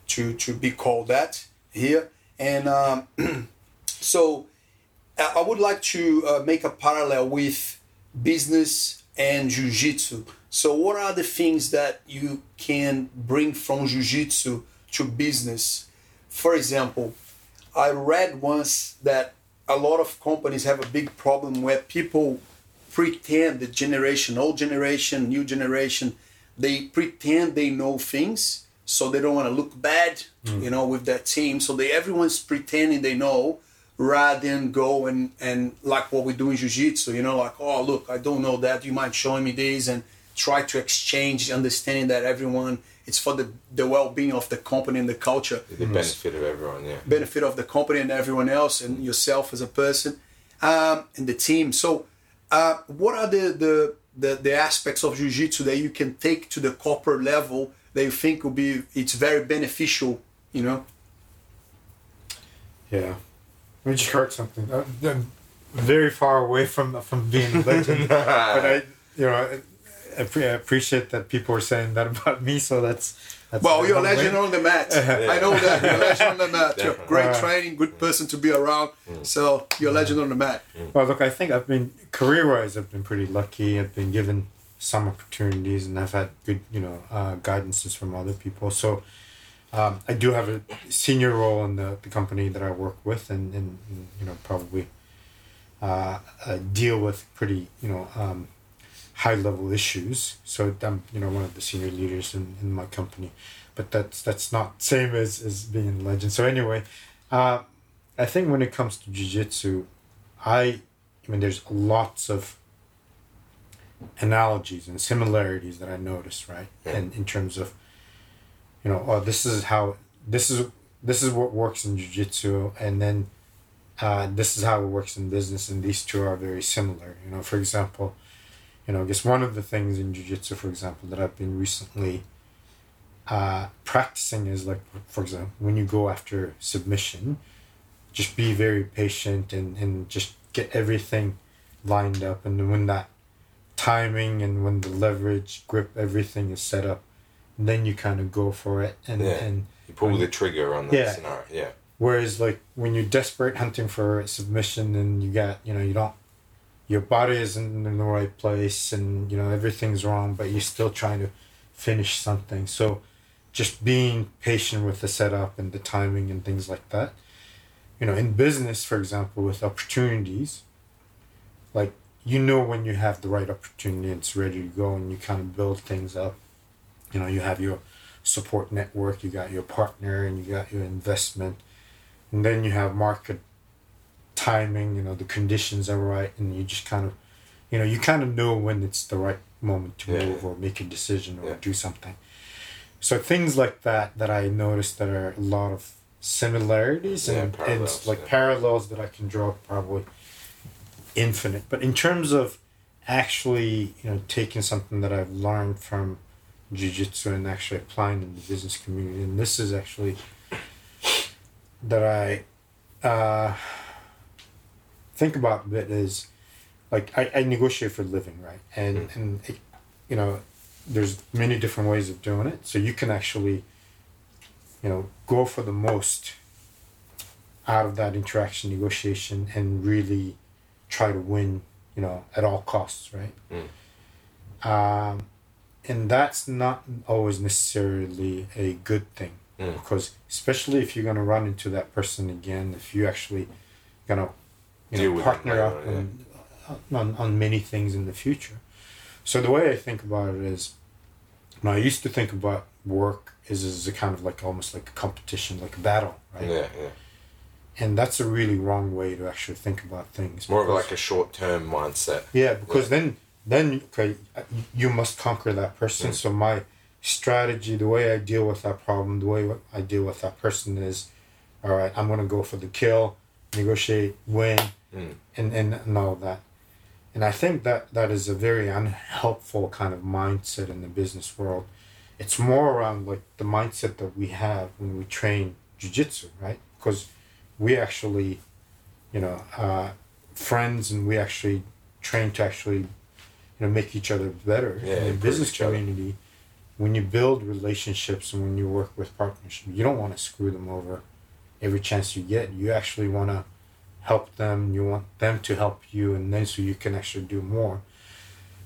to to be called that here. And um, so I I would like to uh, make a parallel with business and jiu-jitsu. So what are the things that you can bring from jiu-jitsu to business? For example, I read once that a lot of companies have a big problem where people pretend the generation, old generation, new generation, they pretend they know things, so they don't want to look bad, mm. you know, with that team. So they everyone's pretending they know, rather than go and and like what we do in jiu-jitsu, you know, like oh look, I don't know that. You mind showing me this and try to exchange, understanding that everyone it's for the the well-being of the company and the culture the benefit of everyone yeah benefit of the company and everyone else and yourself as a person um, and the team. So, uh, what are the, the the the aspects of jiu-jitsu that you can take to the corporate level that you think will be it's very beneficial? You know, Yeah. Let me just correct something. Uh, I'm very far away from from being a legend, but I, you know, I, I pre- I appreciate that people are saying that about me. So that's that's well, you're a humbling. legend on the mat. I know that you're a legend on the mat. You're Definitely. great Uh, training, good person to be around. So you're a legend on the mat. Well, look, I think I've been career wise, I've been pretty lucky. I've been given some opportunities, and I've had good, you know, uh, guidances from other people. So, um, I do have a senior role in the, the company that I work with, and, and, and you know, probably uh, uh, deal with pretty, you know, um, high level issues. So I'm, you know, one of the senior leaders in, in my company, but that's that's not same as as being a legend. So anyway, uh, I think when it comes to jujitsu, I, I mean, there's lots of analogies and similarities that I noticed, right? Yeah. And in terms of, you know, oh, this is how this is this is what works in jujitsu, and then uh, this is how it works in business, and these two are very similar. You know, for example, you know, I guess one of the things in jujitsu, for example, that I've been recently uh, practicing is like, for example, when you go after submission, just be very patient and, and just get everything lined up. And when that timing and when the leverage, grip, everything is set up, then you kind of go for it. And, Yeah. and you pull the trigger on that Yeah. scenario yeah Whereas like when you're desperate hunting for a submission and you got you know you don't your body isn't in the right place and you know everything's wrong but you're still trying to finish something. So just being patient with the setup and the timing and things like that. You know in business for example with opportunities like you know when you have the right opportunity it's ready to go and you kind of build things up. You know you have your support network you got your partner and you got your investment. And then you have market timing you know the conditions are right and you just kind of you know you kind of know when it's the right moment to Yeah. move or make a decision or Yeah. do something so things like that that i noticed that are a lot of similarities Yeah, and, and like parallels that i can draw probably infinite but in terms of actually you know taking something that i've learned from jiu-jitsu and actually applying in the business community and this is actually that I uh, think about a bit is like I, I negotiate for a living, right? And Mm. and it, you know, there's many different ways of doing it. So you can actually, you know, go for the most out of that interaction negotiation and really try to win, you know, at all costs, right? Um, and that's not always necessarily a good thing Mm. because especially if you're gonna run into that person again, if you actually gonna you know partner up on, on on many things in the future. So the way I think about it is, you know, I used to think about work is as a kind of like almost like a competition, like a battle, right? Yeah, yeah. And that's a really wrong way to actually think about things. More of like a short term mindset. yeah, because then then okay, you must conquer that person. Mm. So my strategy, the way I deal with that problem, the way I deal with that person is, all right, I'm gonna go for the kill, negotiate, win, Mm. and and, and all that. And I think that that is a very unhelpful kind of mindset in the business world. It's more around like the mindset that we have when we train jujitsu, right? Because we actually, you know, uh, friends and we actually train to actually, you know, make each other better. Yeah, in the business community, when you build relationships and when you work with partnership, you don't want to screw them over every chance you get. You actually want to help them. You want them to help you, and then so you can actually do more.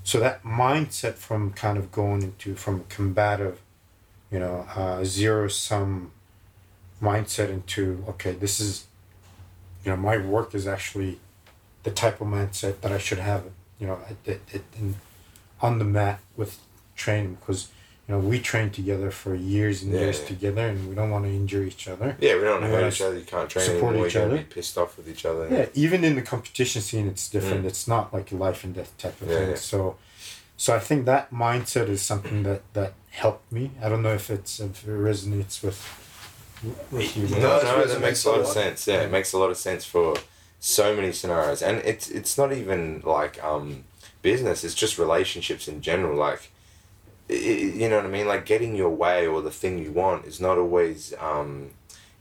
So that mindset from kind of going into from combative, you know, uh, zero sum mindset into okay, this is, you know, my work is actually the type of mindset that I should have. You know, it, it, in, on the mat with training because you know we train together for years and Yeah, years yeah. together, and we don't want to injure each other. Yeah, we don't We hurt wanna each other. You can't train support anymore. each You're gonna other. be pissed off with each other. Yeah, even in the competition scene, it's different. Mm. It's not like a life and death type of Yeah, thing. yeah. So, so I think that mindset is something that that helped me. I don't know if it's if it resonates with with you. No, It no, does that makes a lot of a lot. sense. Yeah, it makes a lot of sense for so many scenarios, and it's it's not even like um business. It's just relationships in general. Like, i i- you know what I mean? Like getting your way or the thing you want is not always. Um,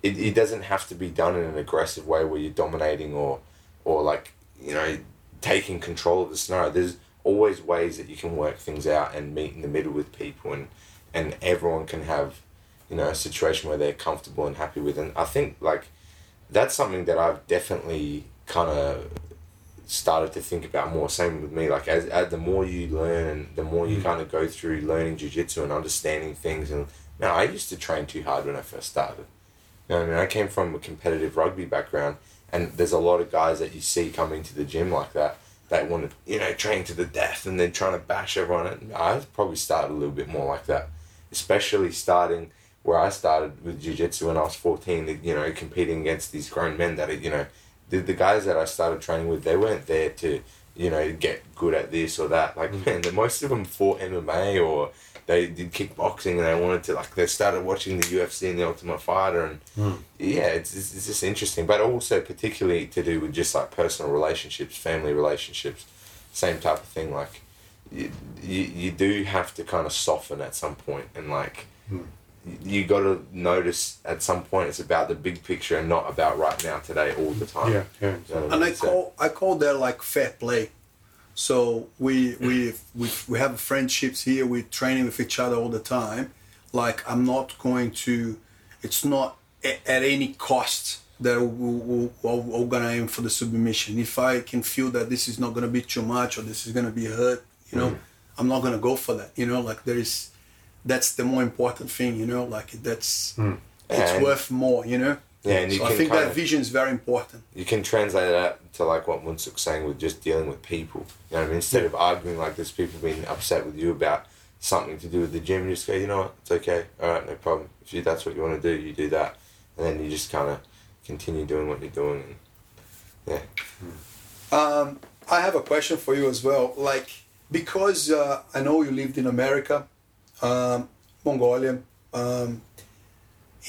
it, it doesn't have to be done in an aggressive way where you're dominating or or like you know taking control of the scenario. There's always ways that you can work things out and meet in the middle with people and and everyone can have you know a situation where they're comfortable and happy with and i think like that's something that i've definitely kind of started to think about more. Same with me like as, as the more you learn and the more you Mm. kind of go through learning jiu-jitsu and understanding things and man i used to train too hard when i first started. You know i mean? I came from a competitive rugby background and there's a lot of guys that you see coming to the gym like that that want to you know train to the death and then trying to bash everyone and i probably started a little bit more like that especially starting where I started with jiu-jitsu when I was 14, you know, competing against these grown men that, are, you know, the, the guys that I started training with, they weren't there to, you know, get good at this or that. Like, man, the, most of them fought MMA or they did kickboxing and they wanted to, like, they started watching the UFC and the Ultimate Fighter. And Mm. yeah, it's, it's, it's just interesting. But also particularly to do with just like personal relationships, family relationships, same type of thing. Like, you, you, you do have to kind of soften at some point and like Mm. You got to notice at some point it's about the big picture and not about right now today all the time Yeah, yeah. You know and I mean? So- call I call that like fair play. So we we we we have friendships here. We're training with each other all the time. Like I'm not going to. It's not a, at any cost that we're, we're, we're gonna aim for the submission. If I can feel that this is not gonna be too much or this is gonna be hurt, you know, mm. I'm not gonna go for that. You know, like there is. That's the more important thing. You know, like that's it's And- worth more. You know. Yeah, and you so I think that of- vision is very important. you can translate that to like what Munkhsukh's saying with just dealing with people. You know what I mean? Instead of arguing like there's people being upset with you about something to do with the gym, you just go, you know what, it's okay, all right, no problem. If you that's what you want to do, you do that, and then you just kind of continue doing what you're doing. And, yeah, Um, I have a question for you as well. Like, because uh, I know you lived in America, um, Mongolia, um,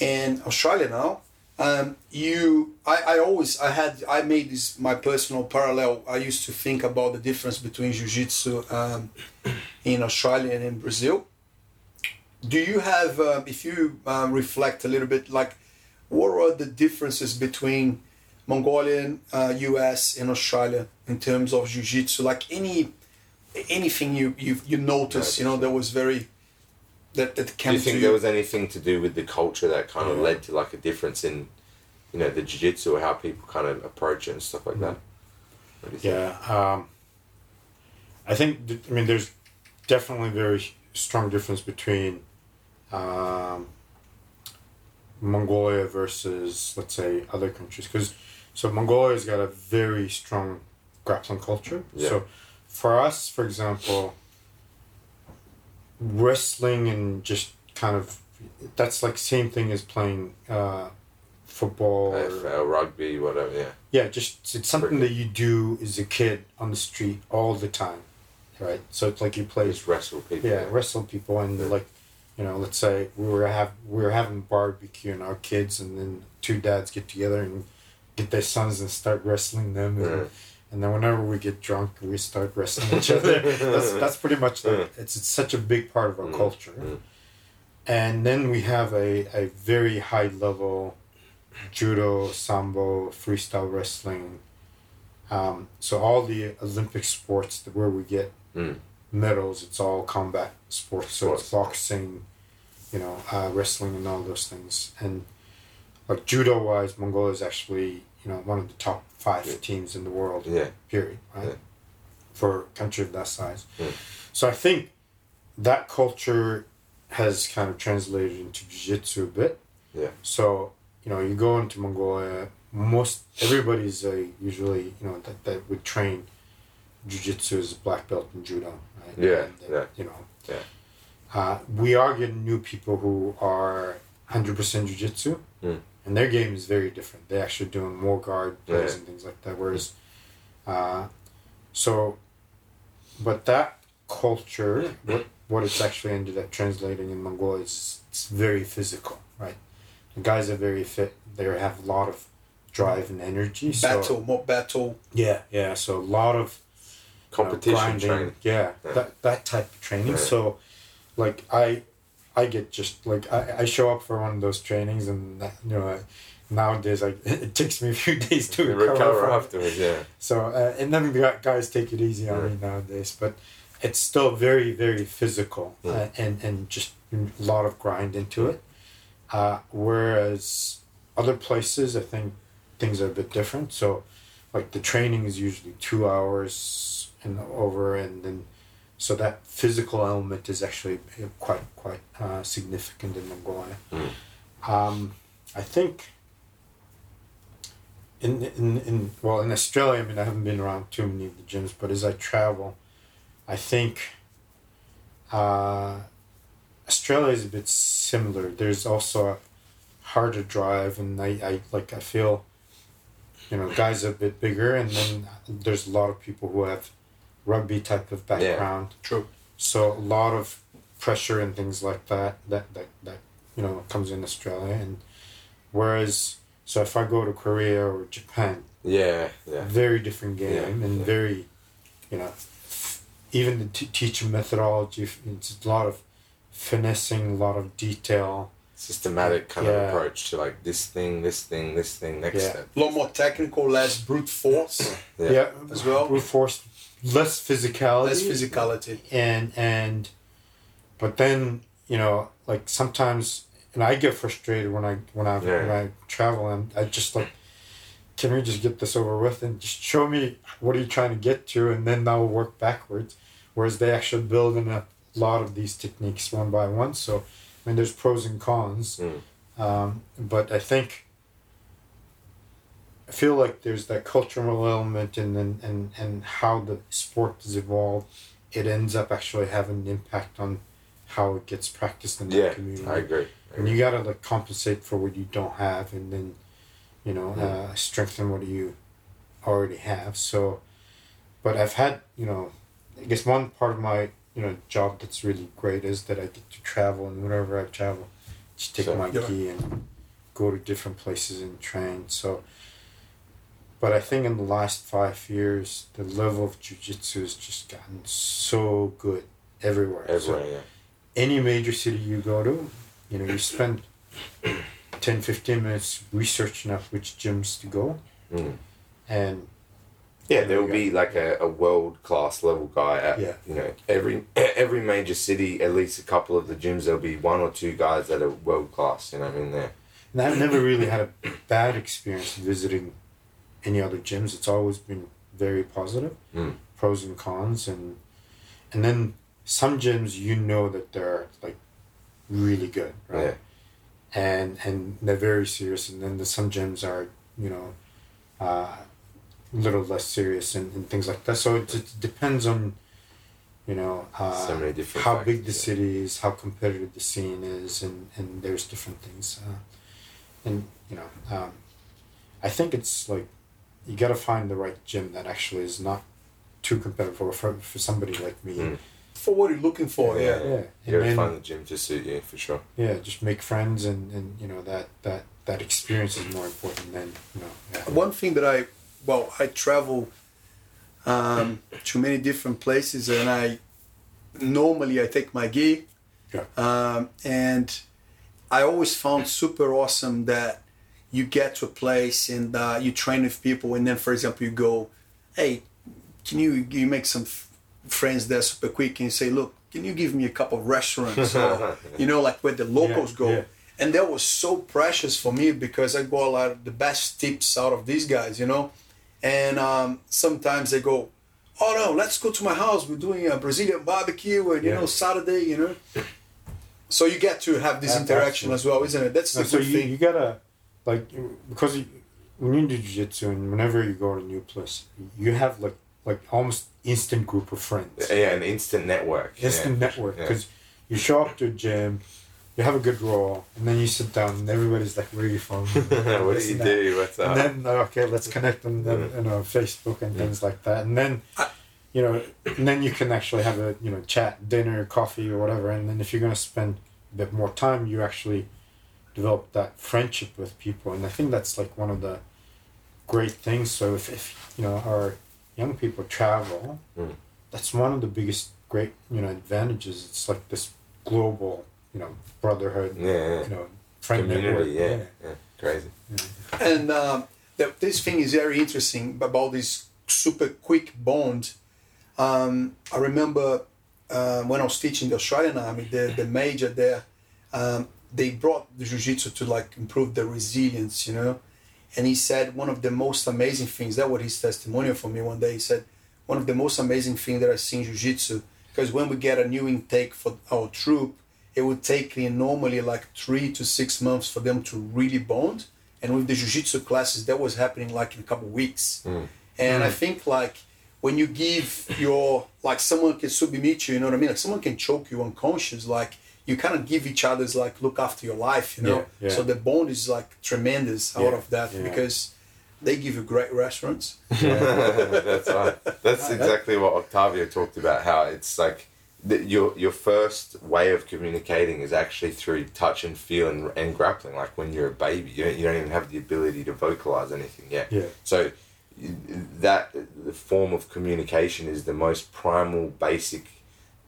and Australia now. Um, you, I, I always, I had, I made this my personal parallel. I used to think about the difference between jiu-jitsu um, in Australia and in Brazil. Do you have, uh, if you uh, reflect a little bit, like, what are the differences between Mongolian, uh, US, and Australia in terms of jiu-jitsu? Like any anything you you you notice, you know, that was very that that Do you think to there was anything to do with the culture that kind of Yeah. led to like a difference in, you know, the jiu-jitsu or how people kind of approach it and stuff like that? You think? Yeah, um, I think. th- I mean, there's definitely very strong difference between um, Mongolia versus, let's say, other countries. Because so Mongolia's got a very strong grappling culture. Yeah. So for us, for example, wrestling and just kind of that's like same thing as playing uh, football. or- rugby, whatever. Yeah. yeah, just it's something that you do as a kid on the street all the time, right? So it's like you play, Just wrestle people. yeah, wrestle people, and Yeah. like, you know, let's say we were have we were having barbecue and our kids, and then two dads get together and get their sons and start wrestling them, and, Yeah. And then whenever we get drunk, we start wrestling each other. that's that's pretty much the, it's it's such a big part of our Mm, culture, mm. and then we have a a very high level judo, sambo, freestyle wrestling. Um, so all the Olympic sports that where we get Mm. medals, it's all combat sports. So it's boxing, you know, uh, wrestling, and all those things. And like judo wise, Mongolia is actually you know one of the top five Yeah. teams in the world. Yeah. Period. Right. Yeah. For a country of that size. Mm. So I think that culture has kind of translated into jiu-jitsu a bit. Yeah. So, you know, you go into Mongolia, most everybody's a usually, you know, that, that would train jiu-jitsu as a black belt in judo, right? Yeah, And, yeah. You know. Yeah. Uh, we are getting new people who are 100% jiu-jitsu. Mm. And their game is very different. They're actually doing more guard plays Yeah. and things like that. Whereas, uh, so, but that culture, what what it's actually ended up translating in Mongolia is it's very physical, right? The guys are very fit. They have a lot of drive and energy. So, battle, more battle. Yeah, yeah. So a lot of you know, Competition grinding. training. Yeah, Yeah. that that type of training. Yeah. So, like I, I get just like I, I show up for one of those trainings and you know. I, Nowadays, like it takes me a few days to recover, recover afterwards, yeah. So, uh, and then the guys take it easy on me nowadays, but it's still very, very physical uh, and, and just a lot of grind into it. Uh, whereas other places, I think things are a bit different. So, like the training is usually two hours and over, and then so that physical element is actually uh, quite, quite uh, significant in Mongolia. Mm. Um, I think in, in, in well in Australia, I mean I haven't been around too many of the gyms, but as I travel, I think uh, Australia is a bit similar. There's also a harder drive, and I, I like I feel, you know, guys are a bit bigger, and then there's a lot of people who have rugby type of background. True. So a lot of pressure and things like that that that, that you know comes in Australia and whereas so if I go to Korea or Japan, Yeah, yeah. very different game Yeah, and yeah. very, you know, even the t- teaching methodology. It's a lot of finessing, a lot of detail. Systematic kind Yeah. of approach to like this thing, this thing, this thing, next Yeah. step. A lot more technical, less brute force Yeah. as well. brute force, less physicality, Less physicality. and and but then you know like sometimes and I get frustrated when I when I Yeah. when I travel and I just like can we just get this over with and just show me what are you trying to get to and then I'll work backwards whereas they actually build in a lot of these techniques one by one so I mean there's pros and cons Mm. um, but I think I feel like there's that cultural element and and, and, and how the sport has evolved. It ends up actually having an impact on how it gets practiced in that Yeah, community. I agree. I And agree. you gotta like compensate for what you don't have, and then, you know, Yeah. uh, strengthen what you already have. So, but I've had you know, I guess one part of my you know job that's really great is that I get to travel, and whenever I travel, just take So- my Yeah. gi and go to different places and train. So. But I think in the last five years, the level of jujitsu has just gotten so good everywhere. So Everywhere, yeah. any major city you go to, you know, you spend 10, 15 minutes researching up which gyms to go. Mm. And Yeah, There there will be like a, a world class level guy at Yeah. you know every every major city. At least a couple of the gyms, there'll be one or two guys that are world class. You know, what I mean, there. And I've never really had a bad experience visiting any other gyms. It's always been very positive, Mm. pros and cons, and and then some gyms you know that they're like really good, right? Yeah. And and they're very serious, and then the, some gyms are you know uh, a little less serious and, and things like that. So it, it depends on you know uh, So how big the city is, how competitive the scene is, and, and there's different things. Uh, and you know, um, I think it's like you got to find the right gym that actually is not too competitive for for, for somebody like me. Mm. For what you're looking for, Yeah. yeah. Yeah, You and gotta find the gym to suit you for sure. yeah, just make friends, and, and you know that that that experience is more important than you know. Yeah. One thing that I, well, I travel um, to many different places, and I normally I take my gear. Yeah. um, and I always found super awesome that you get to a place and uh, you train with people, and then for example you go, hey, can you you make some f- friends there super quick, and you say, look, can you give me a couple of restaurants, or you know, like where the locals Yeah, go. yeah. And that was so precious for me because I got a lot of the best tips out of these guys, you know. And um, sometimes they go, "Oh no, let's go to my house. We're doing a Brazilian barbecue, and you Yeah. know Saturday, you know." So you get to have this interaction as well, isn't it? That's the No, so good you, thing. you gotta like because you, when you do jiu-jitsu and whenever you go to a new place you have like like almost instant group of friends Yeah, an instant network. instant yeah. network Yeah. because you show up to a gym you have a good roll and then you sit down and everybody's like where are you from what do you and that. do? What's up? and then okay let's connect on on, you know facebook and things like that and then you know and then you can actually have a you know chat dinner coffee or whatever and then if you're going to spend a bit more time you actually develop that friendship with people and i think that's like one of the great things so if, if you know our young people travel Mm. that's one of the biggest great you know advantages it's like this global you know brotherhood yeah, yeah. you know friend community. network. Yeah, yeah, crazy. And um, the, this thing is very interesting about this super quick bond. Um, I remember uh, when I was teaching the Australian Army, the, the major there, um, they brought the jiu-jitsu to like improve their resilience, you know. And he said one of the most amazing things, that was his testimonial for me one day. He said, one of the most amazing things that I see in jiu-jitsu, because when we get a new intake for our troop, it would take me normally like three to six months for them to really bond. And with the jiu-jitsu classes, that was happening like in a couple weeks. Mm. And I mm. think like when you give your like someone can submit you, you know what I mean? Like someone can choke you unconscious, like you kind of give each other's like look after your life, you know. Yeah, yeah. So the bond is like tremendous out Yeah, of that yeah. because they give you great restaurants. That's right. That's exactly what Octavio talked about. How it's like the, your your first way of communicating is actually through touch and feel and, and grappling. Like when you're a baby, you don't, you don't even have the ability to vocalize anything yet. Yeah. So that the form of communication is the most primal, basic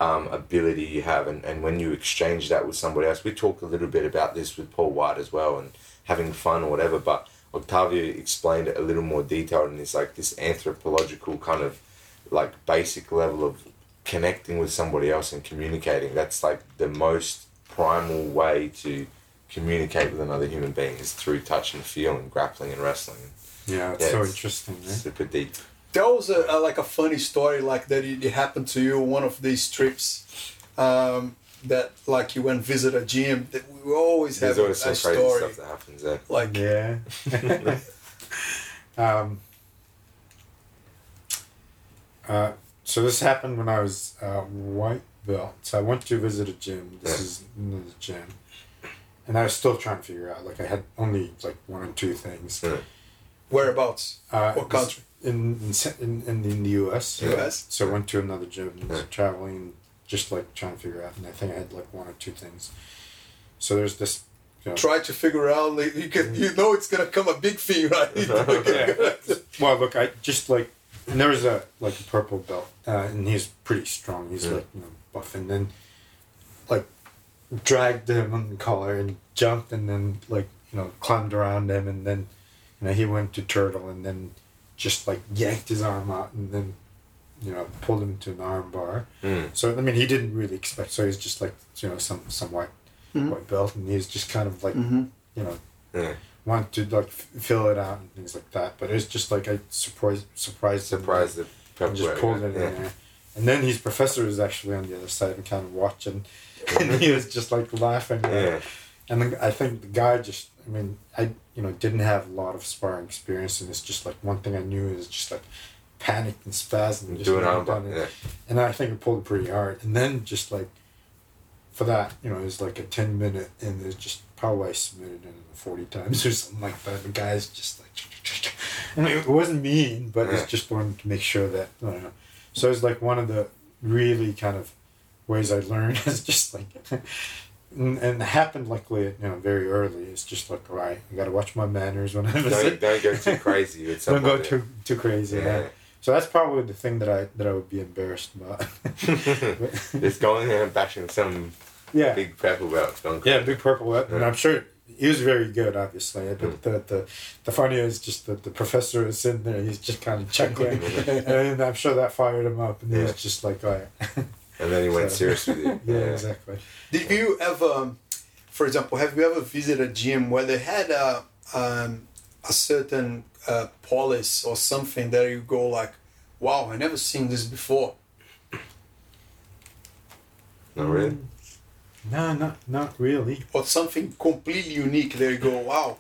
um, ability you have, and, and when you exchange that with somebody else, we talk a little bit about this with Paul White as well, and having fun or whatever. But Octavio explained it a little more detailed, and it's like this anthropological kind of like basic level of connecting with somebody else and communicating. That's like the most primal way to communicate with another human being is through touch and feel and grappling and wrestling. Yeah, it's Yeah, so it's- interesting. eh? Super deep. There was a, a like a funny story like that it, it happened to you on one of these trips. Um, that like you went visit a gym. That we always have There's a, always some a crazy story. stuff that happens there. Like Yeah. um, uh, so this happened when I was uh, white belt. So I went to visit a gym. This Yeah. is another gym, and I was still trying to figure out. Like I had only like one or two things. Yeah. whereabouts? Uh, What country? In in se- in, in, in the U.S. US? So I went to another gym, and was traveling, just like trying to figure out. And I think I had like one or two things. So there's this. You know, Try to figure out. Like, you can, you know it's gonna come a big thing, right? Well, look, I just like and there was a like a purple belt, uh, and he's pretty strong. He's Yeah. like you know buff, and then like dragged him on the collar and jumped, and then like you know climbed around him, and then you know, he went to turtle and then just like yanked his arm out and then, you know, pulled him to an arm bar. Mm. So I mean, he didn't really expect. So he's just like you know some some white Mhm. white belt, and he's just kind of like Mm-hmm. you know Yeah. want to like f- fill it out and things like that. But it's just like I surprised surprised him, Surprised the and just pulled it yeah. in there. And then his professor was actually on the other side and kind of watching, and he was just like laughing. Yeah. And then I think the guy just, I mean, I you know didn't have a lot of sparring experience, and it's just like one thing I knew is just like panicked and spasmed. and just Doing arm on it. yeah. And I think it pulled pretty hard. And then just like for that, you know, it was like a ten minute and it's just probably I submitted it forty times or something like that. The guy's just like I mean it wasn't mean, but Yeah. it's just wanted to make sure that I don't know. So it's like one of the really kind of ways I learned is just like and, and it happened luckily you know very early. It's just like all right, I gotta watch my manners when I Don't, don't go too crazy with Don't go too too crazy. Yeah. Yeah. So that's probably the thing that I that I would be embarrassed about. Just going there and bashing some yeah, big purple belt. Yeah, big purple weapon. And I'm sure he was very good, obviously. But Mm. the, the the funny is just that the professor is sitting there. He's just kind of chuckling, and I'm sure that fired him up. And he Yeah. was just like, "Oh yeah, And then he went So- serious with you. yeah, exactly." Did you ever, for example, have you ever visited a gym where they had a um, a certain uh, police or something that you go like, "Wow, I never seen this before." Not really. No, not not really. or something completely unique. There you go. Wow.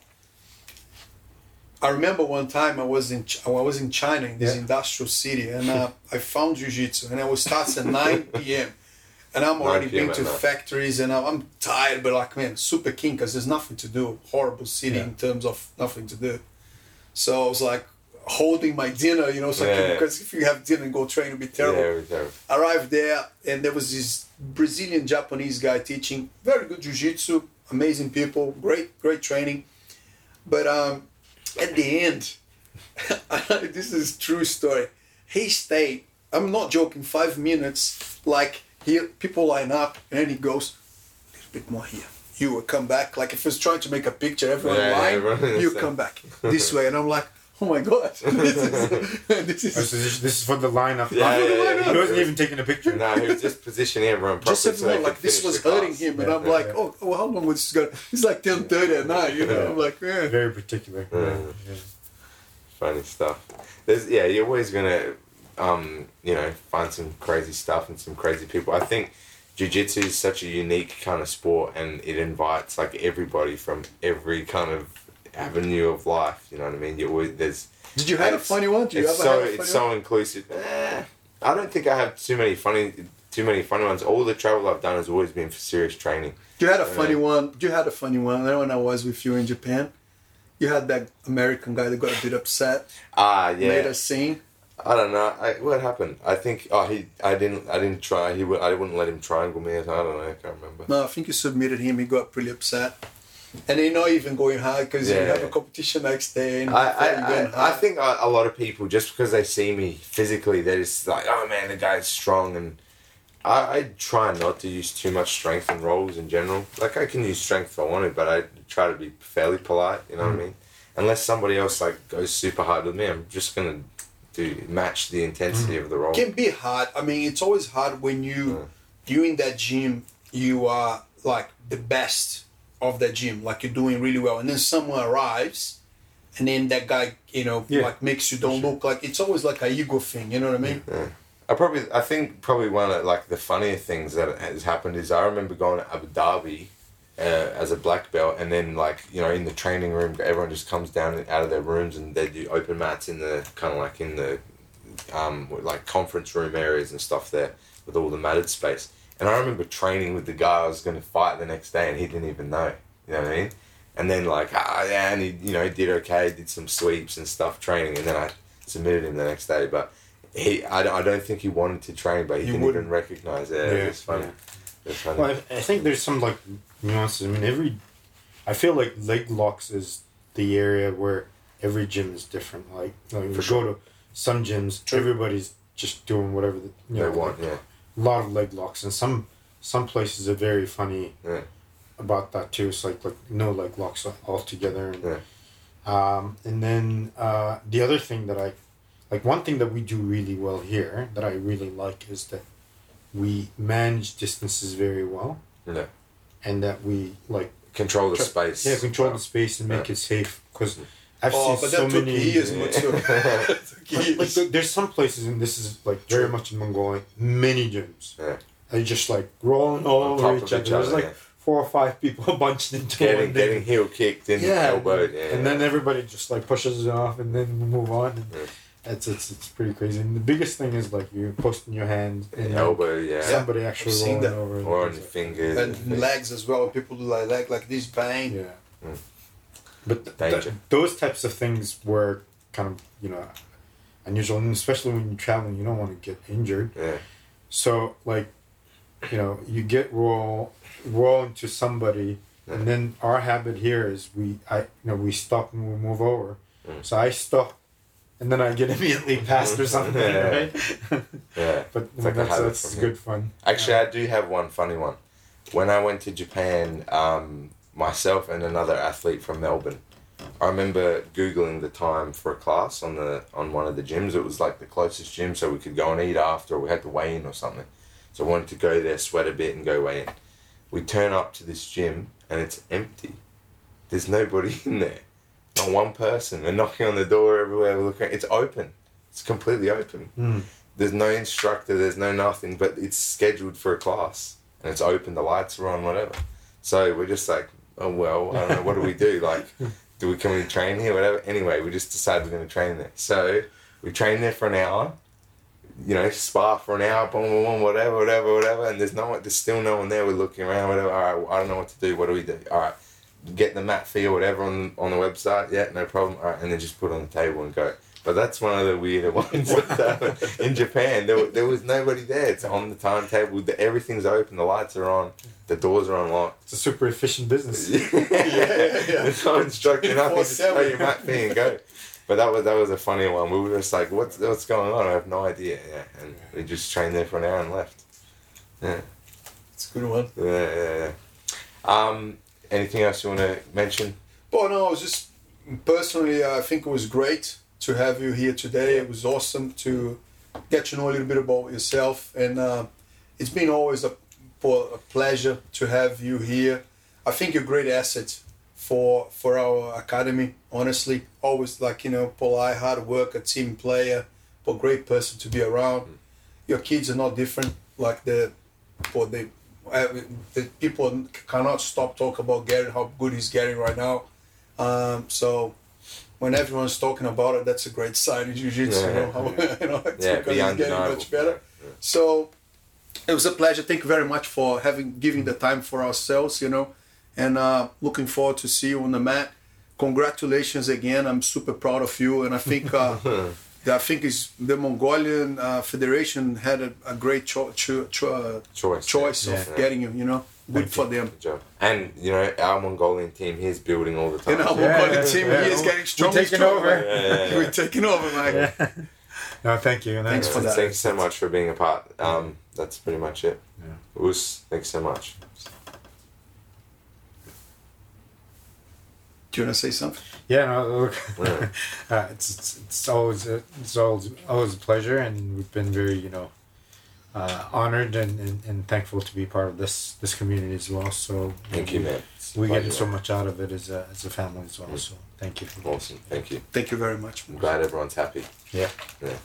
I remember one time I was in Ch- I was in China in this Yeah. industrial city, and uh, I found jiu-jitsu, and it was starts at 9 p.m. And I'm already been to factories, and I'm- tired, but like man, super keen because there's nothing to do. Horrible city Yeah. in terms of nothing to do. So I was like holding my dinner, you know, so Yeah. because if you have dinner and go train, it'd be terrible Yeah, it terrible. arrived there and there was this Brazilian Japanese guy teaching very good jiu-jitsu, amazing people, great great training. But um, at the end, this is true story. He stayed. I'm not joking. Five minutes, like he people line up and he goes a little bit more here. You will come back. Like if he's trying to make a picture, everyone Yeah, line, everyone you come back this way, and I'm like, oh my god, this is this Oh, is so this, this is for the lineup. Yeah, yeah, yeah, He wasn't even taking a picture. No, he was just positioning everyone properly. just so everyone like this was hurting class. him, and Yeah, I'm yeah, like, oh, oh, how long was this going? It's like ten thirty at night, you know. I'm like, eh. Very particular. Yeah. Yeah. Funny stuff. There's yeah, you're always gonna um, you know, find some crazy stuff and some crazy people. I think jiu-jitsu is such a unique kind of sport and it invites like everybody from every kind of avenue of life, you know what I mean? You always there's Did you have a funny one? Do you it's ever so have a funny it's so inclusive. Eh, I don't think I have too many funny too many funny ones. All the travel I've done has always been for serious training. You had a funny Yeah. one. You had a funny one. Then when I was with you in Japan, you had that American guy that got a bit upset, Ah, yeah. made a scene. I don't know. I, what happened? I think. Oh, he. I didn't. I didn't try. He. I wouldn't let him triangle me. I don't know. I can't remember. No, I think you submitted him. He got pretty upset, and you're not even going hard because you have a competition next day. And I, I, I, I think a, lot of people just because they see me physically, they're just like, oh man, the guy's strong, and I, I try not to use too much strength in rolls in general. Like I can use strength if I want wanted, but I try to be fairly polite. You know Mm. what I mean? Unless somebody else like goes super hard with me, I'm just gonna do match the intensity of the roll. It can be hard. I mean, it's always hard when you you in that gym, you are like the best of that gym, like you're doing really well, and then someone arrives, and then that guy, you know, Yeah. like makes you don't look like it's always like a ego thing. You know what I mean? I probably, I think probably one of like the funnier things that has happened is I remember going to Abu Dhabi uh, as a black belt, and then like you know in the training room, everyone just comes down and out of their rooms, and they do open mats in the kind of like in the um, like conference room areas and stuff there with all the matted space. And I remember training with the guy I was going to fight the next day, and he didn't even know. You know what I mean? And then like ah yeah, and he you know he did okay, did some sweeps and stuff training, and then I submitted him the next day, but. He, I, don't- I don't think he wanted to train, but he He didn't wouldn't. even recognize it. Yeah, it's funny. yeah. It's funny. Well, I, I think there's some like nuances. I mean, every I feel like leg locks is the area where every gym is different. Like, like For you sure. go to some gyms, True. everybody's just doing whatever the, you they know, want, like, yeah. A lot of leg locks, and some some places are very funny Yeah. about that too. It's like like no leg locks altogether. And, Yeah. Um, and then uh, the other thing that I, like one thing that we do really well here that I really like is that we manage distances very well, Yeah. and that we like Control the space. yeah control the space and make Yeah. it safe because I've Oh, seen but so that took many. years, Mutsu. Took Like, years. there- there's some places, and this is like very much in Mongolia, many gyms. Yeah. They just like rolling all On over top each other. each There's like yeah. four or five people bunched into Getting one. getting heel kicked and yeah, elbowed. Yeah. and then everybody just like pushes it off, and then we move on. And Yeah. It's it's it's pretty crazy. And the biggest thing is like you're posting your hand and and like, elbow, yeah. somebody actually I've seen rolling that. over. and Or on your like- fingers. and legs as well. People do like leg like this, bang. Yeah. Mm. But th- th- those types of things were kind of you know unusual, and especially when you're traveling, you don't want to get injured. Yeah. So like, you know, you get roll roll into somebody, and then our habit here is we I you know we stop and we move over. Mm. So I stop, and then I get immediately passed or something, Yeah. right? Yeah. but It's like that's, that's good fun. Actually, I do have one funny one. When I went to Japan, um, myself and another athlete from Melbourne, I remember googling the time for a class on the on one of the gyms. It was like the closest gym, so we could go and eat after, or we had to weigh in or something. So I wanted to go there, sweat a bit, and go weigh in. We turn up to this gym and it's empty. There's nobody in there. Not one person. We're knocking on the door everywhere. We're looking. It's open. It's completely open Mm. there's no instructor, there's no nothing, but it's scheduled for a class and it's open, the lights are on, whatever. So we're just like, oh well, I don't know, what do we do? Like, do we come and train here, whatever? Anyway, we just decided we're going to train there. So we train there for an hour, you know, spa for an hour, boom, boom, boom, whatever, whatever, whatever, and there's no one, there's still no one there. We're looking around, whatever. All right, I don't know what to do. What do we do? All right, get the mat fee or whatever on on the website. Yeah, no problem. All right, and then just put it on the table and go. But that's one of the weirder ones in Japan. There, there was nobody there. It's on the timetable. The, everything's open. The lights are on. The doors are unlocked. It's a super efficient business. yeah, yeah. There's no instruction. Nothing. Just 24/7. pay your mat fee and go. But that was that was a funny one. We were just like, what's what's going on? I have no idea. Yeah, and we just trained there for an hour and left. Yeah, It's a good one. yeah, yeah. yeah. Um, anything else you want to mention? But no, I was just personally, I think it was great to have you here today. It was awesome to get to know a little bit about yourself, and uh, it's been always a, a pleasure to have you here. I think you're a great asset for for our academy. Honestly, always like you know, polite, hard work, a team player, but great person to be around. Your kids are not different. Like the, for the, uh, the people cannot stop talking about Gary, how good he's getting right now. Um, so when everyone's talking about it, that's a great sign in jiu-jitsu. you know, how, you know it's Yeah, because be he's getting much better. So it was a pleasure. Thank you very much for having giving the time for ourselves. You know, and uh, looking forward to see you on the mat. Congratulations again. I'm super proud of you, and I think. Uh, I think is the Mongolian uh, Federation had a, a great cho- cho- cho- Choice. choice Yeah. of getting you. You know, good for them. Good job. And you know, our Mongolian team here's building all the time. You know, Yeah, Mongolian yeah, team yeah. he is getting We're stronger. taking stronger. over. Yeah, yeah, yeah. We're taking over, man. no, thank you. And Thanks for that. Thanks so much for being a part. Um, that's pretty much it. Yeah. Us, thanks so much. Do you want to say something? Yeah, no, look, Yeah. uh, it's, it's it's always a, it's always always a pleasure, and we've been very you know uh, honored and, and, and thankful to be part of this this community as well. So Thank you, man. It's we get so much out of it as a as a family as well. So thank you Awesome. Thank you. Thank you very much. I'm glad everyone's happy. Yeah. Yeah.